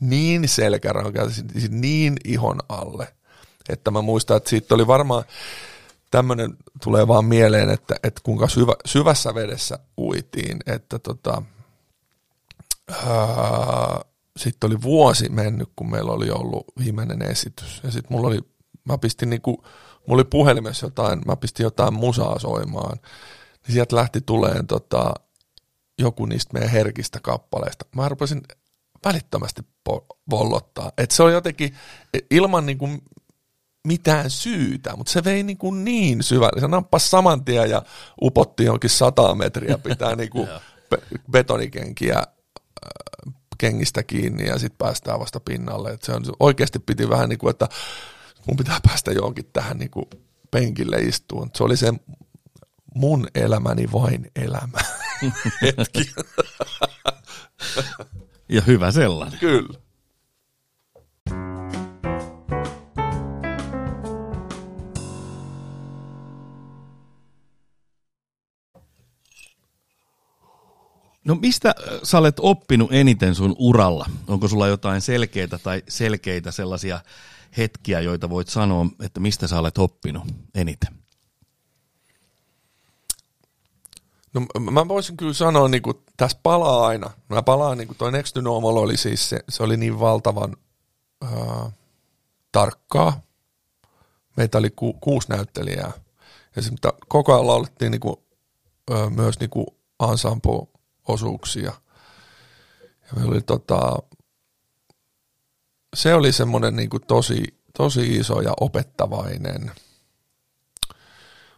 niin selkärankaan, niin ihon alle, että mä muistan, että siitä oli varmaan, tämmöinen tulee vaan mieleen, että, että kuinka syvä, syvässä vedessä uitiin, että tota, sitten oli vuosi mennyt, kun meillä oli ollut viimeinen esitys. Ja sitten mulla oli, mä pistin niinku, mulla oli puhelimessa jotain, mä pistin jotain musaa soimaan. Niin sieltä lähti tuleen tota, joku niistä meidän herkistä kappaleista. Mä rupesin välittömästi vollottaa. Et se oli jotenkin ilman niinku mitään syytä, mutta se vei niin, kuin niin syvälle. Se nappasi saman tien ja upotti jonkin sata metriä, pitää niin kuin be- betonikenkiä kengistä kiinni ja sitten päästään vasta pinnalle. Et se on, oikeasti piti vähän niin kuin, että mun pitää päästä johonkin tähän niin kuin penkille istuun. Se oli se mun elämäni vain elämä hetki. Ja hyvä sellainen. Kyllä. No mistä äh, sä olet oppinut eniten sun uralla? Onko sulla jotain selkeitä tai selkeitä sellaisia hetkiä, joita voit sanoa, että mistä sä olet oppinut eniten? No mä voisin kyllä sanoa, niin kuin, tässä palaa aina. Mä palaan, niin kuin toi Next Normal oli siis, se, se oli niin valtavan äh, tarkkaa. Meitä oli ku, kuusi näyttelijää. Ja sitten koko ajan laulettiin niin kuin, äh, myös niin kuin ensemble-osuuksia. Ja me oli tota, se oli semmoinen niin kuin tosi, tosi iso ja opettavainen –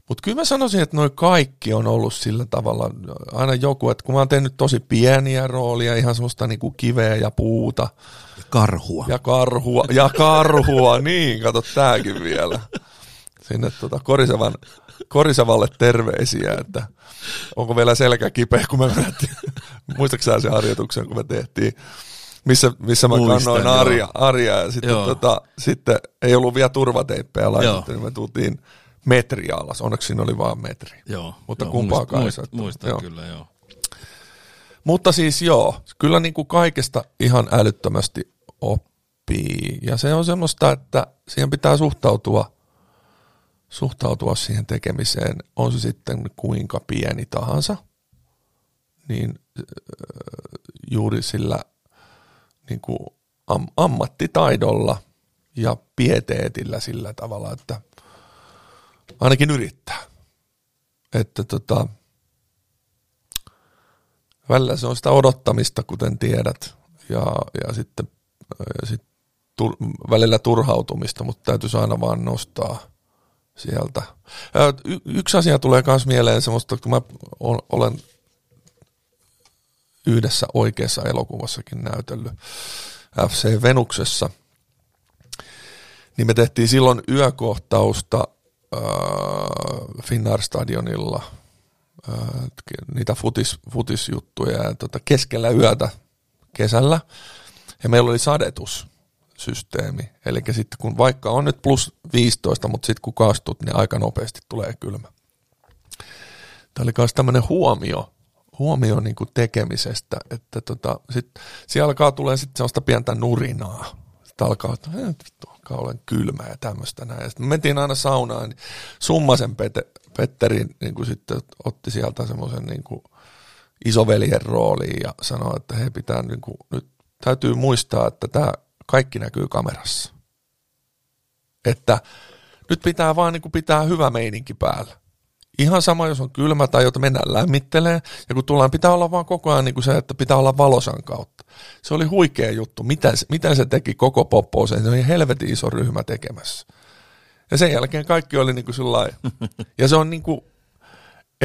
mutta kyllä mä sanoisin, että noin kaikki on ollut sillä tavalla, aina joku, että kun mä oon tehnyt tosi pieniä roolia, ihan semmoista niinku kiveä ja puuta. Ja karhua. Ja karhua, ja karhua, niin, kato tääkin vielä. Sinne tota Korisevan, Korisevalle terveisiä, että onko vielä selkä kipeä, kun me menettiin, sen harjoituksen, kun me tehtiin, missä, missä mä Muistan, kannoin. Arja, Arja ja sitten, Joo. tota, sitten ei ollut vielä turvateippejä laitettu, Joo. niin me tultiin metri alas. Onneksi siinä oli vaan metri. Joo. Mutta joo, kumpaakaan ei muist, saa- muist, Muistan joo. kyllä, joo. Mutta siis joo, kyllä niin kuin kaikesta ihan älyttömästi oppii. Ja se on semmoista, että siihen pitää suhtautua, suhtautua siihen tekemiseen, on se sitten kuinka pieni tahansa, niin äh, juuri sillä niin kuin am- ammattitaidolla ja pieteetillä sillä tavalla, että ainakin yrittää. Että tota, välillä se on sitä odottamista, kuten tiedät, ja, ja sitten ja sit tur, välillä turhautumista, mutta täytyisi aina vaan nostaa sieltä. Y- yksi asia tulee myös mieleen semmoista, kun mä olen yhdessä oikeassa elokuvassakin näytellyt FC Venuksessa, niin me tehtiin silloin yökohtausta äh, Finnair Stadionilla äh, niitä futis, futisjuttuja ja tota, keskellä yötä kesällä. Ja meillä oli sadetussysteemi. Eli sitten kun vaikka on nyt plus 15, mutta sitten kun kastut, niin aika nopeasti tulee kylmä. Tämä oli myös tämmöinen huomio, huomio niin kuin tekemisestä, että tota, sit, siellä alkaa tulee sitten sellaista pientä nurinaa. Sitten alkaa, että "Eh, vittu, alkaa olen kylmä ja tämmöistä näin. Sitten me mentiin aina saunaan, niin Summasen Pete, Petteri niin kuin sitten otti sieltä semmoisen niin kuin isoveljen rooliin ja sanoi, että he pitää niin kuin, nyt täytyy muistaa, että tämä kaikki näkyy kamerassa. Että nyt pitää vaan niin kuin pitää hyvä meininki päällä. Ihan sama, jos on kylmä tai jota mennään lämmittelee. Ja kun tullaan, pitää olla vaan koko ajan niin kuin se, että pitää olla valosan kautta. Se oli huikea juttu. Miten, miten se teki koko poppooseen? Se oli helvetin iso ryhmä tekemässä. Ja sen jälkeen kaikki oli niin kuin Ja se on niin kuin,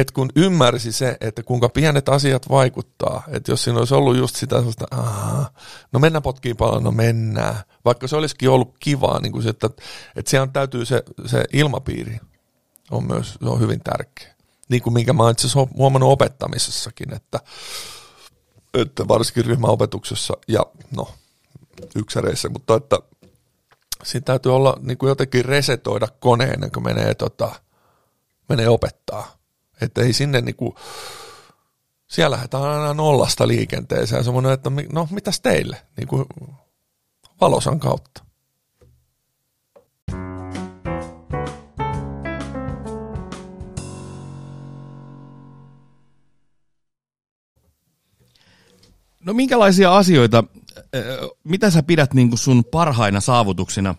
että kun ymmärsi se, että kuinka pienet asiat vaikuttaa, että jos siinä olisi ollut just sitä sellaista, no mennään potkiin paljon, no mennään, vaikka se olisikin ollut kivaa, niin kuin se, että, että siellä täytyy se, se ilmapiiri on myös se on hyvin tärkeä. Niin kuin minkä mä oon itse asiassa huomannut opettamisessakin, että, että varsinkin ryhmäopetuksessa ja no yksäreissä, mutta että siinä täytyy olla niin kuin jotenkin resetoida koneen, kun menee, tota, menee opettaa. Että ei sinne niin kuin, siellä lähdetään aina nollasta liikenteeseen semmoinen, että no mitäs teille, niin kuin valosan kautta. No minkälaisia asioita, mitä sä pidät niin kuin sun parhaina saavutuksina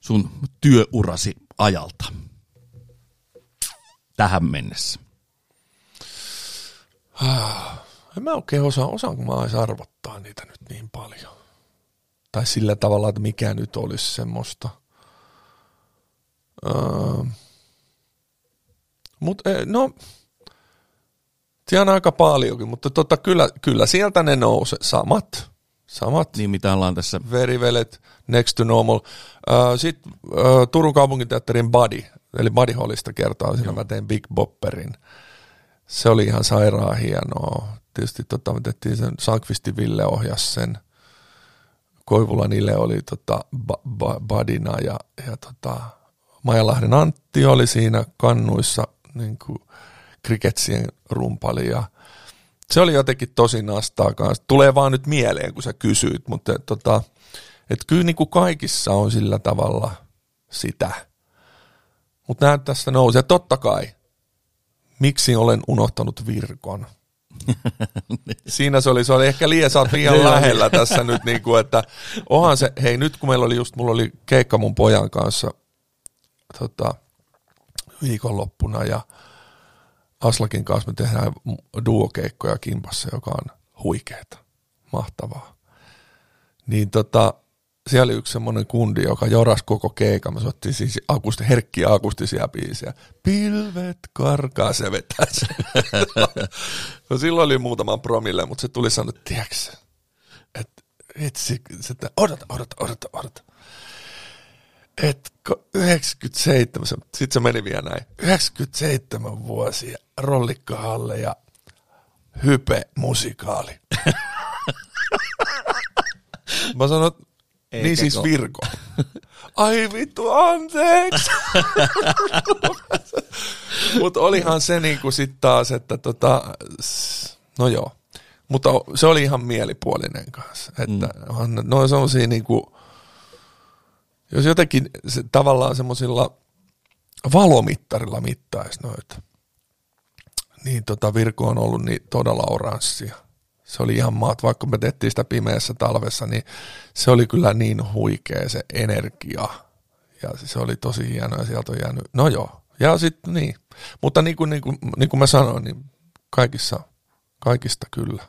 sun työurasi ajalta tähän mennessä? En mä oikein osaa, osaanko mä edes arvottaa niitä nyt niin paljon. Tai sillä tavalla, että mikä nyt olisi semmoista. Öö, Mutta no, siellä on aika paljonkin, mutta tota, kyllä, kyllä sieltä ne nousee. Samat. Samat. Niin mitä ollaan tässä. Verivelet, Next to Normal. Uh, Sitten uh, Turun kaupunginteatterin Buddy, eli Buddy Hallista kertaa, siinä mä tein Big Bopperin. Se oli ihan sairaan hienoa. Tietysti tota, me tehtiin sen, Sankvisti Ville ohjas sen. Koivula Nile oli tota, ba, ba, Badina ja, ja tota, Majalahden Antti oli siinä kannuissa niin kuin, kriketsien rumpali ja se oli jotenkin tosi nastaa kanssa. Tulee vaan nyt mieleen, kun sä kysyit, mutta tota, et kyllä niin kuin kaikissa on sillä tavalla sitä. Mutta näet tässä nousi. Ja totta kai, miksi olen unohtanut virkon? Siinä se oli, se oli ehkä liian, sä oot liian lähellä tässä nyt, niin kuin, että onhan se, hei nyt kun meillä oli just, mulla oli keikka mun pojan kanssa tota, viikonloppuna ja Aslakin kanssa me tehdään duokeikkoja kimpassa, joka on huikeeta, mahtavaa. Niin tota, siellä oli yksi semmoinen kundi, joka joras koko keikan. Me soittiin siis akusti, herkkiä akustisia biisejä. Pilvet karkaa, se vetää se. no silloin oli muutaman promille, mutta se tuli sanoa, että tiedätkö, että etsi, että odota, odota, odota, odota että 97, sitten se meni vielä näin, 97 vuosia, rollikkahalle ja hype musikaali. Mä sanon, Eikä niin siis Virko. Ai vittu, anteeksi. Mutta olihan se niinku sit taas, että tota, no joo. Mutta se oli ihan mielipuolinen kanssa. Että mm. no on semmosia niinku, jos jotenkin se, tavallaan semmoisilla valomittarilla mittaisi noita, niin tota Virko on ollut niin todella oranssia. Se oli ihan maat, vaikka me tehtiin sitä pimeässä talvessa, niin se oli kyllä niin huikea se energia. Ja se oli tosi hieno ja sieltä on jäänyt, no joo, ja sitten niin. Mutta niin kuin, niin, kuin, niin kuin mä sanoin, niin kaikissa, kaikista kyllä.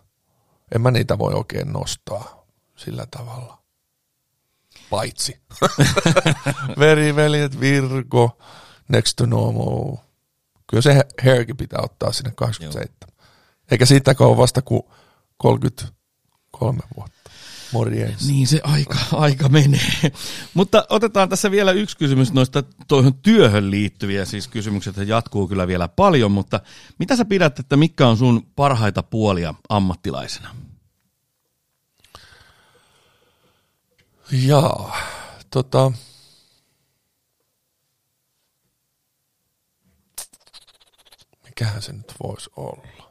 En mä niitä voi oikein nostaa sillä tavalla paitsi. Veriveljet, Virgo, Next to Normal. Kyllä se Hairkin pitää ottaa sinne 27. Joo. Eikä siitä ole vasta kuin 33 vuotta. Morjens. Niin se aika, aika menee. Mutta otetaan tässä vielä yksi kysymys noista tuohon työhön liittyviä, siis kysymykset jatkuu kyllä vielä paljon, mutta mitä sä pidät, että mikä on sun parhaita puolia ammattilaisena? Jaa, tota... Mikähän se nyt voisi olla?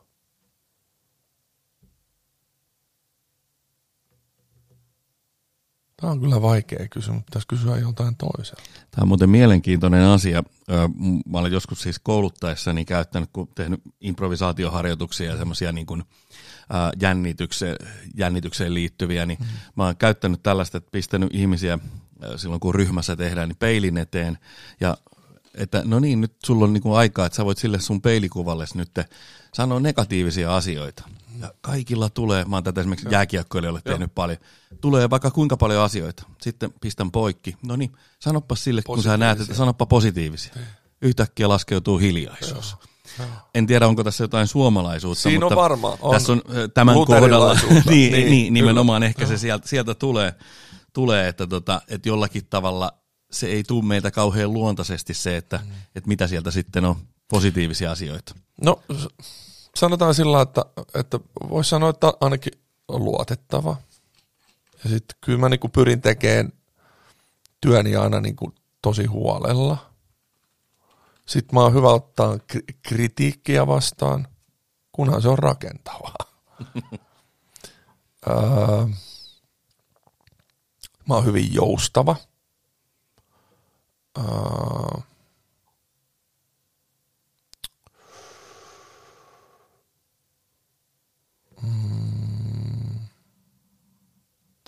Tämä on kyllä vaikea kysymys, mutta pitäisi kysyä joltain toiselta. Tämä on muuten mielenkiintoinen asia. Mä olen joskus siis kouluttaessani käyttänyt, kun tehnyt improvisaatioharjoituksia ja semmoisia niin kuin, jännitykseen, jännitykseen liittyviä, niin mm-hmm. mä oon käyttänyt tällaista, että pistänyt ihmisiä silloin kun ryhmässä tehdään, niin peilin eteen ja että no niin, nyt sulla on niinku aikaa, että sä voit sille sun peilikuvalle nyt sanoa negatiivisia asioita. Ja kaikilla tulee, mä oon tätä esimerkiksi jääkiekkoilijoille tehnyt paljon, tulee vaikka kuinka paljon asioita. Sitten pistän poikki. No niin, sanoppa sille, kun sä näet, että sanoppa positiivisia. Niin. Yhtäkkiä laskeutuu hiljaisuus. Joo. En tiedä, onko tässä jotain suomalaisuutta, Siinä mutta on varma. On tässä on tämän kohdalla, niin, niin, niin, nimenomaan kyllä. ehkä se sieltä, sieltä tulee, tulee että, tota, että jollakin tavalla se ei tule meiltä kauhean luontaisesti se, että, mm. että mitä sieltä sitten on positiivisia asioita. No sanotaan sillä että, että voisi sanoa, että ainakin luotettava. Ja sitten kyllä mä niinku pyrin tekemään työni aina niinku tosi huolella. Sitten mä oon hyvä ottaa kritiikkiä vastaan, kunhan se on rakentavaa. öö, mä oon hyvin joustava. Öö,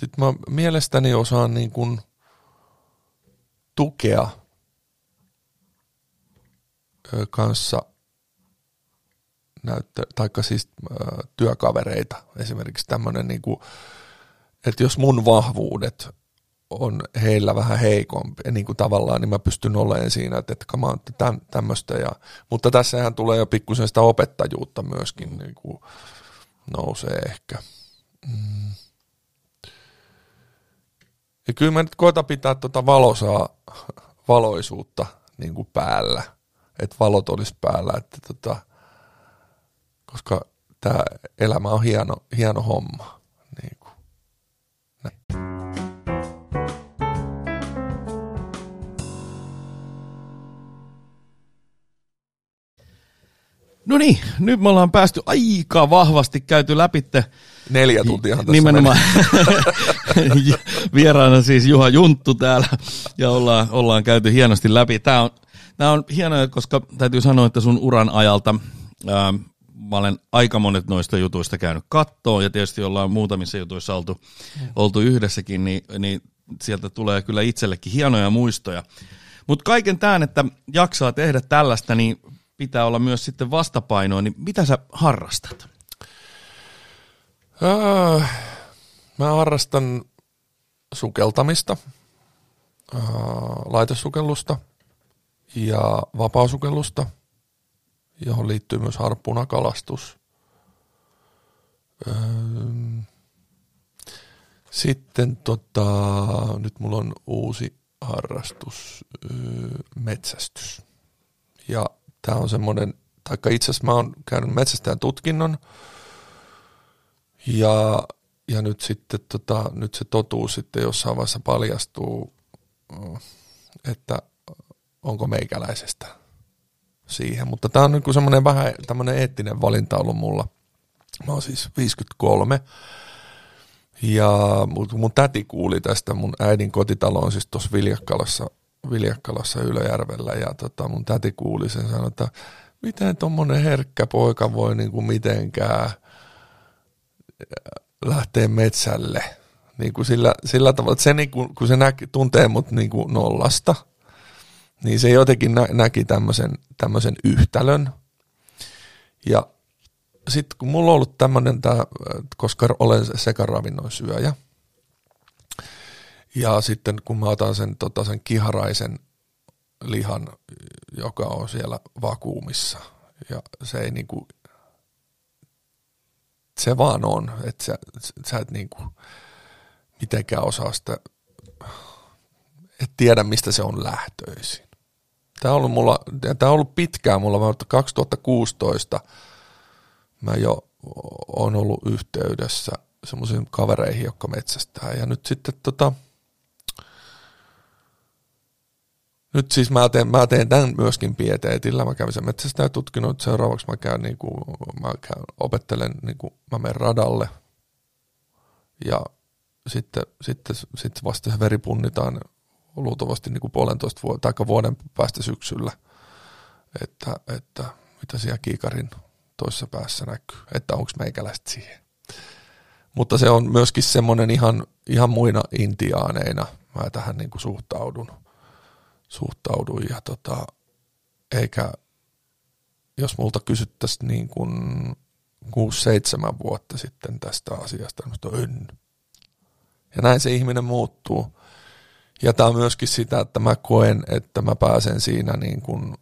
Sitten mä mielestäni osaan niin kuin tukea kanssa näyttä, taikka siis työkavereita. Esimerkiksi tämmöinen, niin kuin, että jos mun vahvuudet on heillä vähän heikompi, niin kuin tavallaan, niin mä pystyn olemaan siinä, että, että come on, tämmöistä. Ja, mutta tässähän tulee jo pikkusen sitä opettajuutta myöskin, niin kuin, nousee ehkä. Mm. Ja kyllä mä nyt koitan pitää tuota valosaa, valoisuutta niin kuin päällä, että valot olisi päällä, että tota, koska tämä elämä on hieno, hieno homma. Niin kuin. Näin. No niin, nyt me ollaan päästy aika vahvasti käyty läpi. Neljä tuntiahan tässä Nimenomaan. Vieraana siis Juha Junttu täällä ja ollaan, ollaan käyty hienosti läpi. Tämä on, tämä on hienoa, koska täytyy sanoa, että sun uran ajalta ää, mä olen aika monet noista jutuista käynyt kattoon ja tietysti ollaan muutamissa jutuissa oltu, oltu yhdessäkin, niin, niin sieltä tulee kyllä itsellekin hienoja muistoja. Mutta kaiken tämän, että jaksaa tehdä tällaista, niin pitää olla myös sitten vastapainoa, niin mitä sä harrastat? Öö, mä harrastan sukeltamista, öö, laitesukellusta ja vapaasukellusta, johon liittyy myös harppunakalastus. Öö, sitten tota, nyt mulla on uusi harrastus, öö, metsästys. Ja Tämä on semmoinen, taikka itse asiassa mä oon käynyt metsästäjän tutkinnon ja, ja nyt sitten tota, nyt se totuus sitten jossain vaiheessa paljastuu, että onko meikäläisestä siihen. Mutta tämä on niin semmoinen vähän tämmöinen eettinen valinta ollut mulla. Mä oon siis 53 ja mun täti kuuli tästä, mun äidin kotitalo on siis tuossa Viljakkalassa Viljakkalassa Ylöjärvellä ja tota, mun täti kuuli sen sanoi, että miten tuommoinen herkkä poika voi niin kuin mitenkään äh, lähteä metsälle. Niin kuin sillä, sillä tavalla, että se niin kuin, kun se näki, tuntee mut niin kuin nollasta, niin se jotenkin nä, näki tämmöisen, tämmöisen yhtälön. Ja sitten kun mulla on ollut tämmöinen, koska olen sekaravinnon syöjä, ja sitten kun mä otan sen, tota, sen kiharaisen lihan, joka on siellä vakuumissa, ja se ei niinku, se vaan on, että sä, sä et niinku mitenkään osaa sitä, et tiedä mistä se on lähtöisin. Tämä on ollut, mulla, tämä on ollut pitkään mulla, mutta 2016 mä jo on ollut yhteydessä semmoisiin kavereihin, jotka metsästää. Ja nyt sitten tota, nyt siis mä teen, mä teen tämän myöskin pieteetillä. Mä kävin sen metsästä tutkinut. Seuraavaksi mä käyn, niin kuin, mä käyn opettelen, niin kuin, mä menen radalle. Ja sitten, sitten, sitten vasta se veri punnitaan, luultavasti niin kuin puolentoista vuoden, tai vuoden päästä syksyllä, että, että mitä siellä kiikarin toisessa päässä näkyy, että onko meikäläistä siihen. Mutta se on myöskin semmoinen ihan, ihan muina intiaaneina, mä tähän niin kuin suhtaudun, suhtaudun ja tota, eikä jos multa kysyttäisiin niin kuin 6-7 vuotta sitten tästä asiasta, niin en. Ja näin se ihminen muuttuu. Ja tämä on myöskin sitä, että mä koen, että mä pääsen siinä niin kuin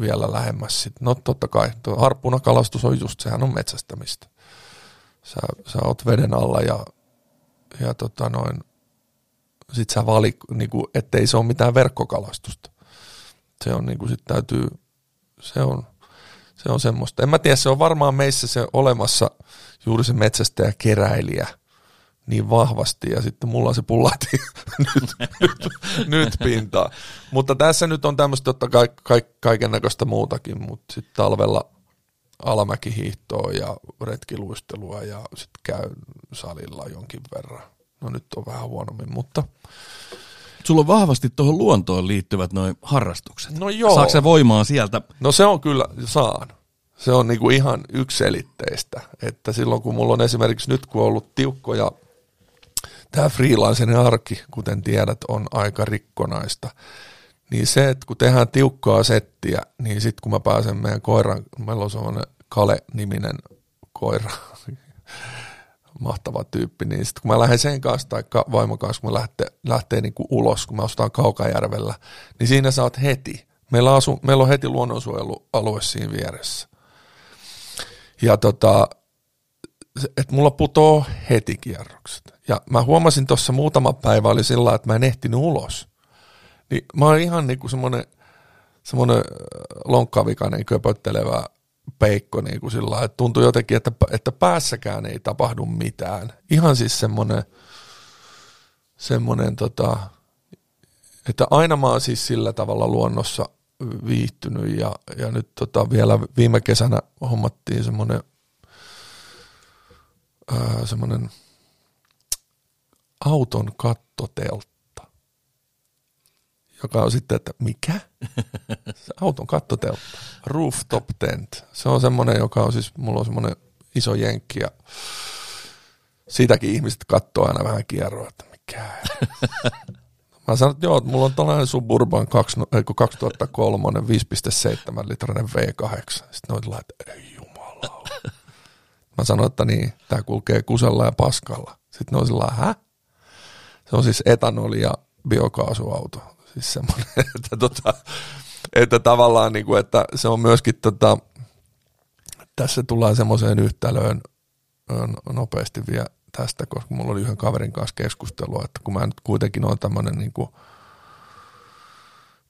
vielä lähemmäs. Sit. No totta kai, tuo harppunakalastus on just, sehän on metsästämistä. Sä, sä oot veden alla ja, ja tota noin, sit sä vali, niin kuin, ettei se ole mitään verkkokalastusta. Se on niin kuin sit täytyy, se on, se on semmoista. En mä tiedä, se on varmaan meissä se olemassa juuri se metsästäjä keräilijä niin vahvasti ja sitten mulla se pullati nyt, nyt, nyt pintaa. Mutta tässä nyt on tämmöistä totta kai, kai, kaiken näköistä muutakin, mutta sitten talvella alamäkihiihtoa ja retkiluistelua ja sitten käy salilla jonkin verran. No nyt on vähän huonommin, mutta... Sulla on vahvasti tuohon luontoon liittyvät noin harrastukset. No joo. Saatko voimaa sieltä? No se on kyllä, saan. Se on niinku ihan ykselitteistä, että silloin kun mulla on esimerkiksi nyt kun on ollut tiukkoja, tämä freelancerin arki, kuten tiedät, on aika rikkonaista, niin se, että kun tehdään tiukkaa settiä, niin sitten kun mä pääsen meidän koiran, meillä on semmoinen Kale-niminen koira, mahtava tyyppi, niin sitten kun mä lähden sen kanssa tai vaimon kanssa, kun mä lähtee, lähtee niin kuin ulos, kun mä asutaan Kaukajärvellä, niin siinä saat heti. Meillä, asu, meillä on heti luonnonsuojelualue siinä vieressä. Ja tota, että mulla putoo heti kierrokset. Ja mä huomasin tuossa muutama päivä oli sillä että mä en ehtinyt ulos. Niin mä oon ihan niinku semmonen, semmonen lonkkavikainen köpöttelevä peikko niin kuin sillä että tuntui jotenkin, että, että päässäkään ei tapahdu mitään. Ihan siis semmoinen, semmoinen tota, että aina mä oon siis sillä tavalla luonnossa viihtynyt ja, ja nyt tota vielä viime kesänä hommattiin semmoinen semmoinen auton kattoteltta, joka on sitten, että mikä? Se auton kattoteltta, rooftop tent. Se on semmoinen, joka on siis, mulla on semmoinen iso jenkki ja siitäkin ihmiset katsoo aina vähän kierroa, että mikä. Mä sanoin, että joo, että mulla on tällainen Suburban 2003 5,7 litrainen V8. Sitten ne on että ei jumala. Mä sanoin, että niin, tämä kulkee kusella ja paskalla. Sitten ne on sillä hä? Se on siis etanoli- ja biokaasuauto. Siis semmoinen, että, tota, että tavallaan niin kuin, että se on myöskin tota, tässä tullaan semmoiseen yhtälöön nopeasti vielä tästä, koska mulla oli yhden kaverin kanssa keskustelua, että kun mä nyt kuitenkin olen tämmöinen niin kuin,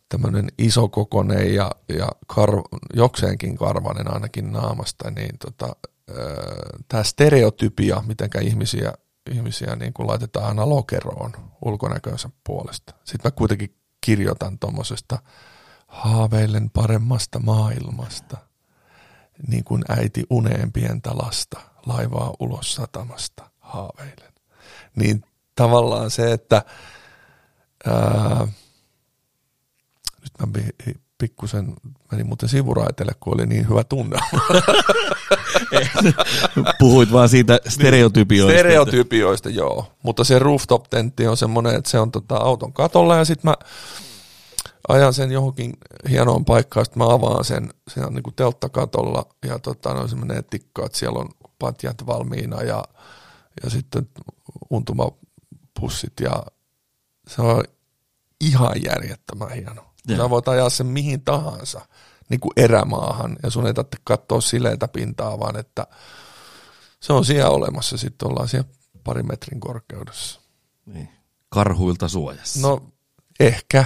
tämmöinen isokokonen ja, ja kar, jokseenkin karvanen ainakin naamasta, niin tota, tämä stereotypia, miten ihmisiä, ihmisiä niin kuin laitetaan aina lokeroon puolesta. Sitten mä kuitenkin kirjoitan tuommoisesta haaveilen paremmasta maailmasta, niin kuin äiti uneen pientä lasta laivaa ulos satamasta haaveilen. Niin tavallaan se, että ää, nyt mä pikkusen meni muuten sivuraitelle, kun oli niin hyvä tunne. Puhuit vaan siitä stereotypioista. Stereotypioista, joo. Mutta se rooftop-tentti on semmoinen, että se on tota auton katolla ja sitten mä ajan sen johonkin hienoon paikkaan, sitten mä avaan sen, se on niinku telttakatolla ja tota, no semmoinen tikka, että siellä on patjat valmiina ja, ja sitten untumapussit ja se on ihan järjettömän hieno. Ja. Sä voit ajaa sen mihin tahansa niin kuin erämaahan ja sun ei tarvitse katsoa sileitä pintaa, vaan että se on siellä olemassa. Sitten ollaan siellä pari metrin korkeudessa. Niin. Karhuilta suojassa. No ehkä.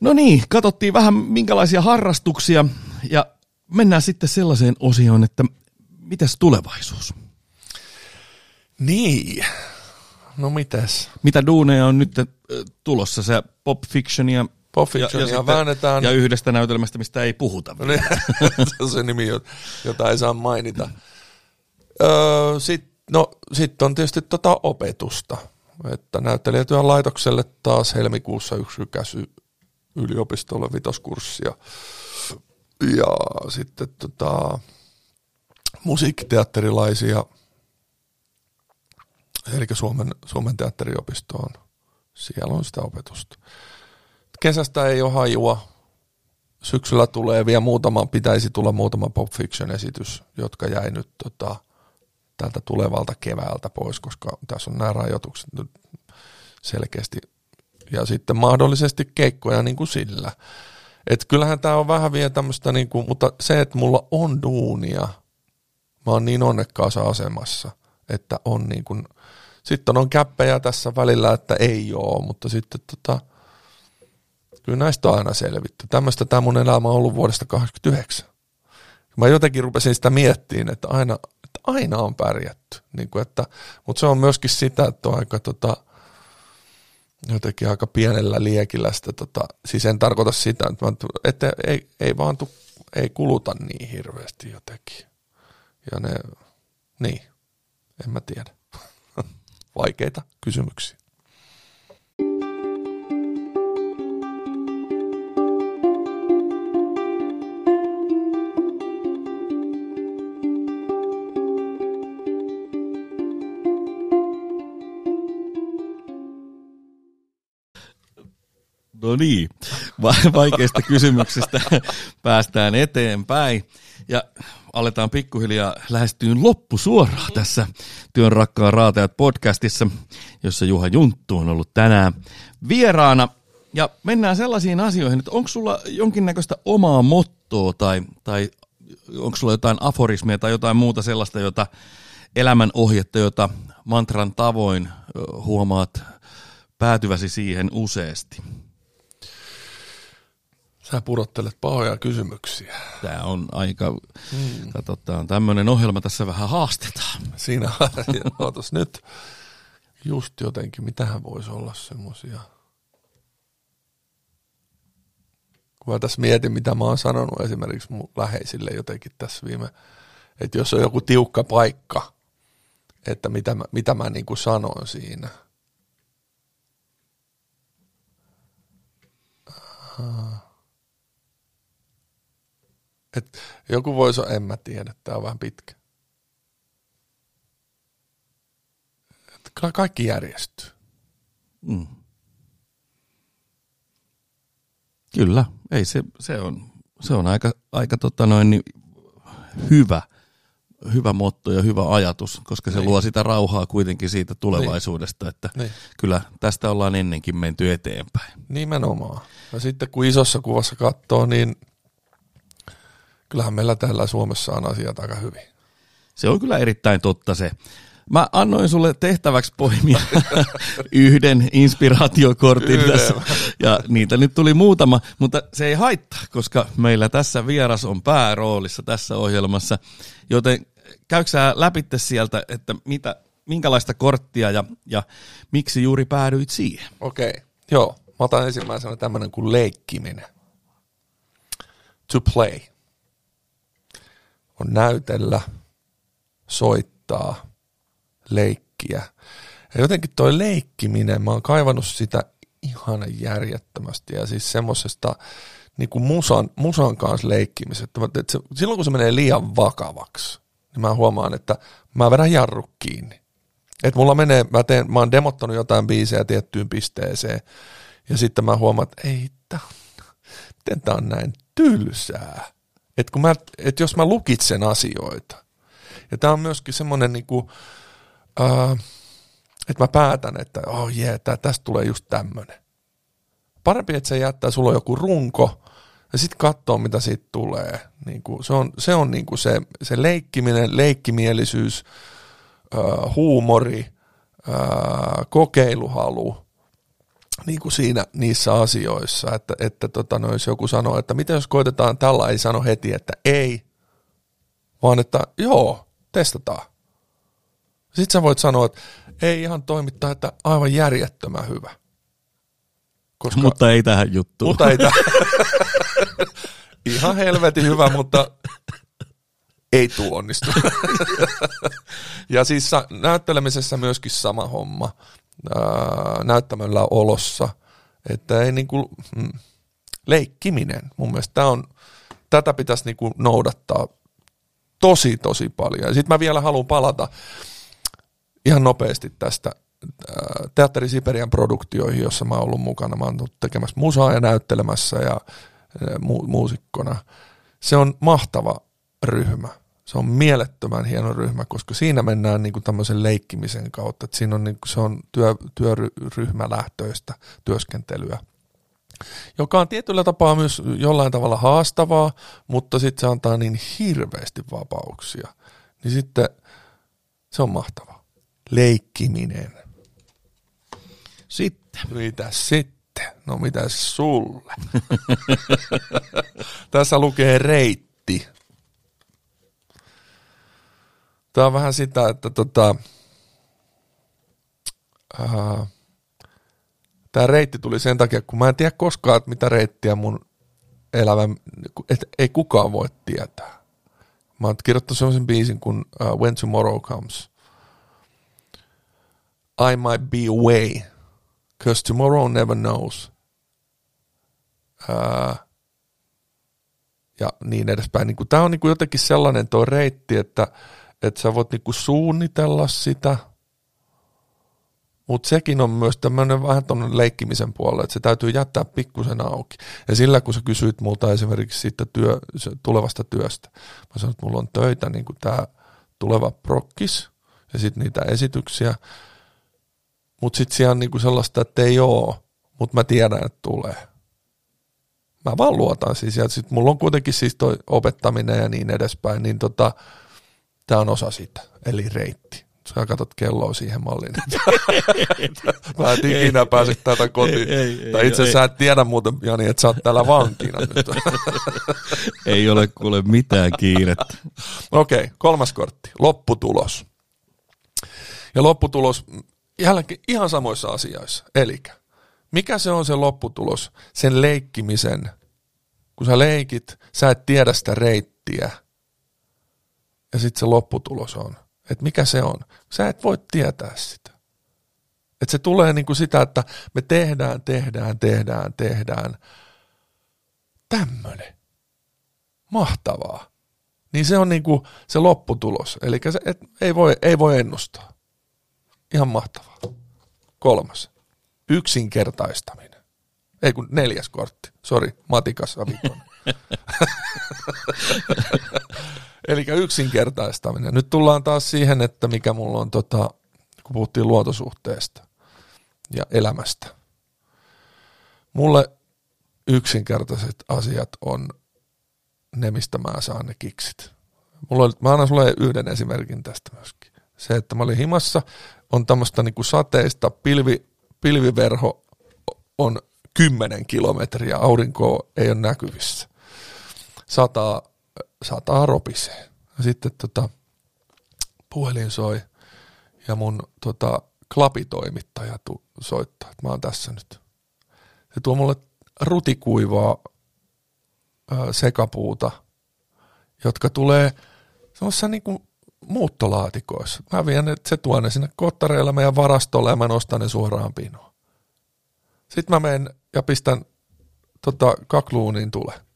No niin, katsottiin vähän minkälaisia harrastuksia ja mennään sitten sellaiseen osioon, että mitäs tulevaisuus? Niin, no mitäs? Mitä duuneja on nyt tulossa? Se Pop Fictionia Pop Fictionia sitten- väännetään. Ja yhdestä näytelmästä, mistä ei puhuta. No niin, se on se nimi, jo- jota ei saa mainita. Öö, Sitten no, sit on tietysti tota opetusta. Että näyttelijätyön laitokselle taas helmikuussa yksi rykäsy yliopistolle vitoskurssia. Ja sitten tota, musiikkiteatterilaisia, eli Suomen, Suomen teatteriopisto on, siellä on sitä opetusta. Kesästä ei ole hajua, syksyllä tulee vielä muutama, pitäisi tulla muutama Pop Fiction-esitys, jotka jäi nyt tota, tältä tulevalta keväältä pois, koska tässä on nämä rajoitukset nyt selkeästi. Ja sitten mahdollisesti keikkoja niin kuin sillä. Et kyllähän tämä on vähän vielä tämmöistä, niin kuin, mutta se, että mulla on duunia, mä oon niin onnekkaassa asemassa, että on niin kuin, sitten on käppejä tässä välillä, että ei oo, mutta sitten tota, Kyllä näistä on aina selvitty. Tämmöistä tämä mun elämä on ollut vuodesta 89. Mä jotenkin rupesin sitä miettiin, että aina, että aina on pärjätty. Niin kuin että, mutta se on myöskin sitä, että on aika tota, jotenkin aika pienellä liekillä sitä, tota, siis en tarkoita sitä, että, mä, että ei, ei vaan tu, ei kuluta niin hirveästi jotenkin. Ja ne, niin, en mä tiedä. Vaikeita kysymyksiä. No niin, Va- vaikeista kysymyksistä päästään eteenpäin ja aletaan pikkuhiljaa lähestyyn loppusuoraa tässä Työn rakkaan raatajat podcastissa, jossa Juha Junttu on ollut tänään vieraana. Ja mennään sellaisiin asioihin, että onko sulla jonkinnäköistä omaa mottoa tai, tai onko sulla jotain aforismia tai jotain muuta sellaista, jota elämän ohjetta, jota mantran tavoin huomaat päätyväsi siihen useasti? Sä pudottelet pahoja kysymyksiä. Tämä on aika, mm. katsotaan, tämmöinen ohjelma tässä vähän haastetaan. Siinä, ootas nyt, just jotenkin, mitähän voisi olla semmosia. Kun mä tässä mietin, mitä mä oon sanonut esimerkiksi mun läheisille jotenkin tässä viime, että jos on joku tiukka paikka, että mitä mä, mitä mä niin kuin sanon siinä. Et joku voisi, en mä tiedä, tämä on vähän pitkä. Et ka- kaikki järjestyy. Mm. Kyllä, ei se, se on, se on aika, aika tota noin, niin hyvä, hyvä motto ja hyvä ajatus, koska se Niin. luo sitä rauhaa kuitenkin siitä tulevaisuudesta, että Niin. kyllä tästä ollaan ennenkin menty eteenpäin. Nimenomaan. Ja sitten kun isossa kuvassa katsoo, niin kyllähän meillä täällä Suomessa on asiat aika hyvin. Se on kyllä erittäin totta se. Mä annoin sulle tehtäväksi poimia yhden inspiraatiokortin Yhden. tässä, ja niitä nyt tuli muutama, mutta se ei haittaa, koska meillä tässä vieras on pääroolissa tässä ohjelmassa, joten käyksää läpitte sieltä, että mitä, minkälaista korttia ja, ja miksi juuri päädyit siihen? Okei, joo. Mä otan ensimmäisenä tämmöinen kuin leikkiminen. To play. On näytellä, soittaa, leikkiä. Ja jotenkin toi leikkiminen, mä oon kaivannut sitä ihan järjettömästi ja siis semmosesta niin kuin musan, musan kanssa leikkimisestä. Että silloin kun se menee liian vakavaksi, niin mä huomaan, että mä vedän jarru kiinni. Et mulla menee, mä, teen, mä oon demottanut jotain biisejä tiettyyn pisteeseen, ja sitten mä huomaan, että ei, tää, miten tää on näin tylsää. Et, kun mä, et jos mä lukitsen asioita, ja tää on myöskin semmoinen niinku, että mä päätän, että oh jee, yeah, tästä tulee just tämmönen. Parempi, että se jättää, sulla on joku runko, ja sitten katsoo, mitä siitä tulee. Niinku, se on, se, on niinku se, se leikkiminen, leikkimielisyys, äh, huumori, äh, kokeiluhalu niin kuin siinä niissä asioissa, että, että tota, no, jos joku sanoo, että mitä jos koitetaan tällä, ei sano heti, että ei, vaan että joo, testataan. Sitten sä voit sanoa, että ei ihan toimittaa, että aivan järjettömän hyvä. Koska, Mutta ei tähän juttuun. mutta ei tää, ihan helvetin hyvä, mutta ei tuu onnistu. ja siis näyttelemisessä myöskin sama homma. Ää, näyttämöllä olossa, että ei niinku, mm, leikkiminen, mun mielestä tää on, tätä pitäisi niinku noudattaa tosi tosi paljon. Ja sitten mä vielä haluan palata ihan nopeasti tästä ää, Teatteri Siperian produktioihin, jossa mä oon ollut mukana. Mä oon tekemässä musaa ja näyttelemässä ja ää, mu- muusikkona. Se on mahtava ryhmä. Se on mielettömän hieno ryhmä, koska siinä mennään niin kuin tämmöisen leikkimisen kautta. Että siinä on, niin kuin, se on työ, työryhmälähtöistä työskentelyä joka on tietyllä tapaa myös jollain tavalla haastavaa, mutta sitten se antaa niin hirveästi vapauksia. Niin sitten se on mahtavaa. Leikkiminen. Sitten. Mitä sitten? No mitä sulle? Tässä lukee reitti. Tämä on vähän sitä, että tota, ää, tämä reitti tuli sen takia, kun mä en tiedä koskaan, että mitä reittiä mun elämä, että ei kukaan voi tietää. Mä oon kirjoittanut sellaisen biisin kuin uh, When Tomorrow Comes. I might be away, cause tomorrow never knows. Uh, ja niin edespäin. Niin Tämä on niin jotenkin sellainen tuo reitti, että, että sä voit niin kuin suunnitella sitä – mutta sekin on myös tämmöinen vähän tuonne leikkimisen puolelle, että se täytyy jättää pikkusen auki. Ja sillä kun sä kysyit multa esimerkiksi siitä työ, tulevasta työstä, mä sanoin, että mulla on töitä, niin kuin tämä tuleva prokkis ja sitten niitä esityksiä, mutta sitten siellä on niin kuin sellaista, että ei ole, mutta mä tiedän, että tulee. Mä vaan luotan siis, ja sitten mulla on kuitenkin siis toi opettaminen ja niin edespäin, niin tota, tämä on osa sitä, eli reitti sä katsot kelloa siihen malliin. Mä et ikinä pääse tätä kotiin. Ei, ei, tai itse asiassa et tiedä muuten, Jani, että sä oot täällä vankina nyt. ei ole kuule mitään kiirettä. Okei, okay, kolmas kortti. Lopputulos. Ja lopputulos jälkeen ihan samoissa asioissa. Eli mikä se on se lopputulos? Sen leikkimisen. Kun sä leikit, sä et tiedä sitä reittiä. Ja sitten se lopputulos on että mikä se on. Sä et voi tietää sitä. Että se tulee niin kuin sitä, että me tehdään, tehdään, tehdään, tehdään. Tämmöinen. Mahtavaa. Niin se on niin kuin se lopputulos. Eli et, ei, voi, ei voi ennustaa. Ihan mahtavaa. Kolmas. Yksinkertaistaminen. Ei kun neljäs kortti. Sori, matikassa vitonen. Eli yksinkertaistaminen. Nyt tullaan taas siihen, että mikä mulla on, tota, kun puhuttiin luontosuhteesta ja elämästä. Mulle yksinkertaiset asiat on ne, mistä mä saan ne kiksit. Mulla oli, mä annan sulle yhden esimerkin tästä myöskin. Se, että mä olin himassa, on tämmöistä niinku sateista, pilvi, pilviverho on 10 kilometriä, aurinkoa ei ole näkyvissä. Sataa sataa ropisee. Ja sitten tota, puhelin soi ja mun tota, klapitoimittaja tu, soittaa, että mä oon tässä nyt. Se tuo mulle rutikuivaa ö, sekapuuta, jotka tulee semmoisessa niinku muuttolaatikoissa. Mä vien ne, se tuo ne sinne kottareilla meidän varastolle ja mä nostan ne suoraan pinoon. Sitten mä menen ja pistän tota, kakluuniin tule.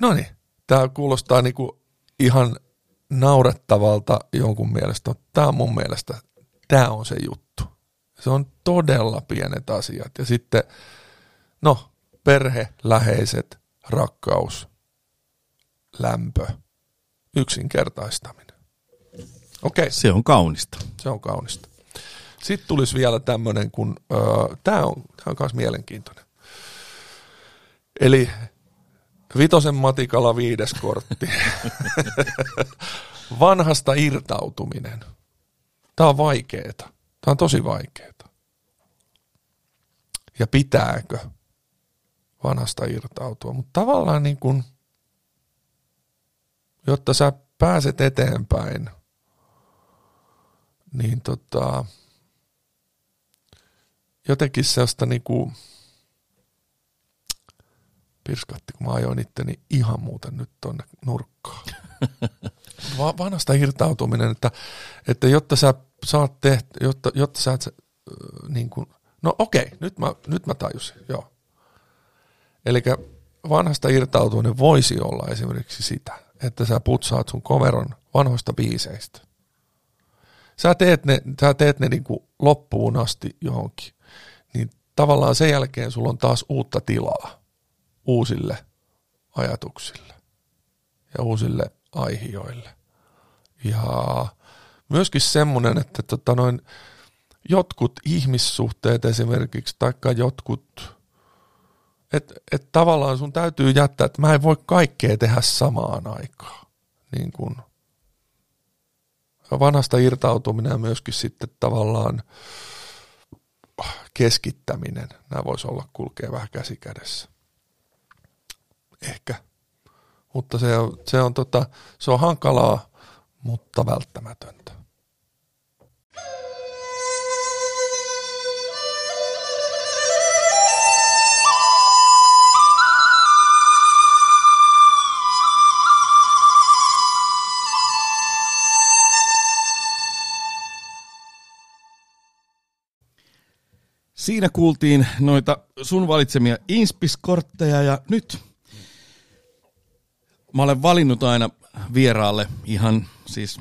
No niin, tämä kuulostaa niinku ihan naurettavalta jonkun mielestä. Tämä on mun mielestä, tämä on se juttu. Se on todella pienet asiat. Ja sitten, no, perhe, läheiset, rakkaus, lämpö, yksinkertaistaminen. Okei. Okay. Se on kaunista. Se on kaunista. Sitten tulisi vielä tämmöinen, kun öö, tämä on, tää on myös mielenkiintoinen. Eli Vitosen matikalla viides kortti. Vanhasta irtautuminen. Tämä on vaikeeta. Tämä on tosi vaikeeta. Ja pitääkö vanhasta irtautua? Mutta tavallaan niin kuin, jotta sä pääset eteenpäin, niin tota, jotenkin sellaista niinku, pirskatti, kun mä ajoin itteni ihan muuten nyt tonne nurkkaan. Va- vanhasta irtautuminen, että, että jotta sä saat tehty, jotta, jotta sä et, niin kuin, no okei, nyt mä, nyt mä tajusin, joo. Eli vanhasta irtautuminen voisi olla esimerkiksi sitä, että sä putsaat sun koveron vanhoista biiseistä. Sä teet ne, sä teet ne niin kuin loppuun asti johonkin. Niin tavallaan sen jälkeen sulla on taas uutta tilaa uusille ajatuksille ja uusille aihioille. Ja myöskin semmoinen, että tota noin, jotkut ihmissuhteet esimerkiksi, taikka jotkut, että et tavallaan sun täytyy jättää, että mä en voi kaikkea tehdä samaan aikaan. Niin kun, vanhasta irtautuminen ja myöskin sitten tavallaan keskittäminen, nämä voisi olla kulkea vähän käsi kädessä. Ehkä. Mutta se on, se on, tota, se on hankalaa, mutta välttämätöntä. Siinä kuultiin noita sun valitsemia inspiskortteja ja nyt mä olen valinnut aina vieraalle ihan siis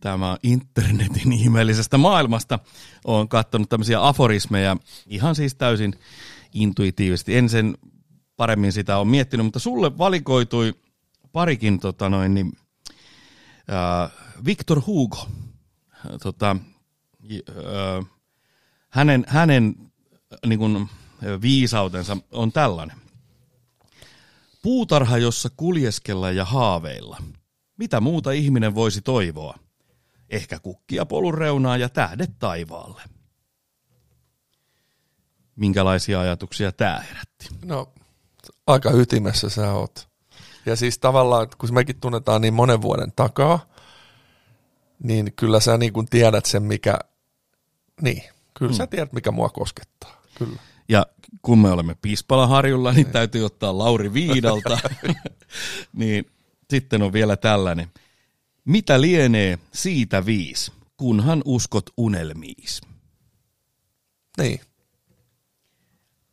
tämä internetin ihmeellisestä maailmasta. Olen katsonut tämmöisiä aforismeja ihan siis täysin intuitiivisesti. En sen paremmin sitä on miettinyt, mutta sulle valikoitui parikin tota noin, niin, äh, Victor Hugo. Tota, äh, hänen, hänen niin kuin, viisautensa on tällainen. Puutarha, jossa kuljeskella ja haaveilla. Mitä muuta ihminen voisi toivoa? Ehkä kukkia polun reunaa ja tähdet taivaalle. Minkälaisia ajatuksia tämä herätti? No, aika ytimessä sä oot. Ja siis tavallaan, kun mekin tunnetaan niin monen vuoden takaa, niin kyllä sä niin kuin tiedät sen, mikä, niin, kyllä mm. sä tiedät, mikä mua koskettaa, kyllä. Ja kun me olemme Pispalaharjulla, niin täytyy ottaa Lauri Viidalta. niin sitten on vielä tällainen. Mitä lienee siitä viis, kunhan uskot unelmiis? Niin.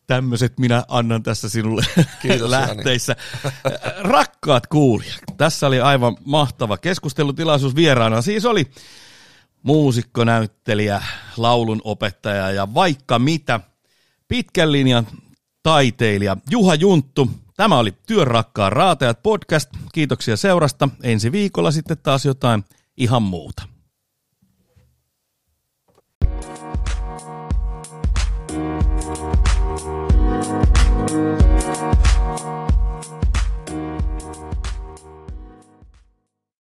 Tämmöiset minä annan tässä sinulle Kiitos, lähteissä. Rakkaat kuulijat, tässä oli aivan mahtava keskustelutilaisuus vieraana. Siis oli muusikko, näyttelijä, laulun opettaja ja vaikka mitä – pitkän linjan taiteilija Juha Junttu. Tämä oli Työn rakkaan raatajat podcast. Kiitoksia seurasta. Ensi viikolla sitten taas jotain ihan muuta.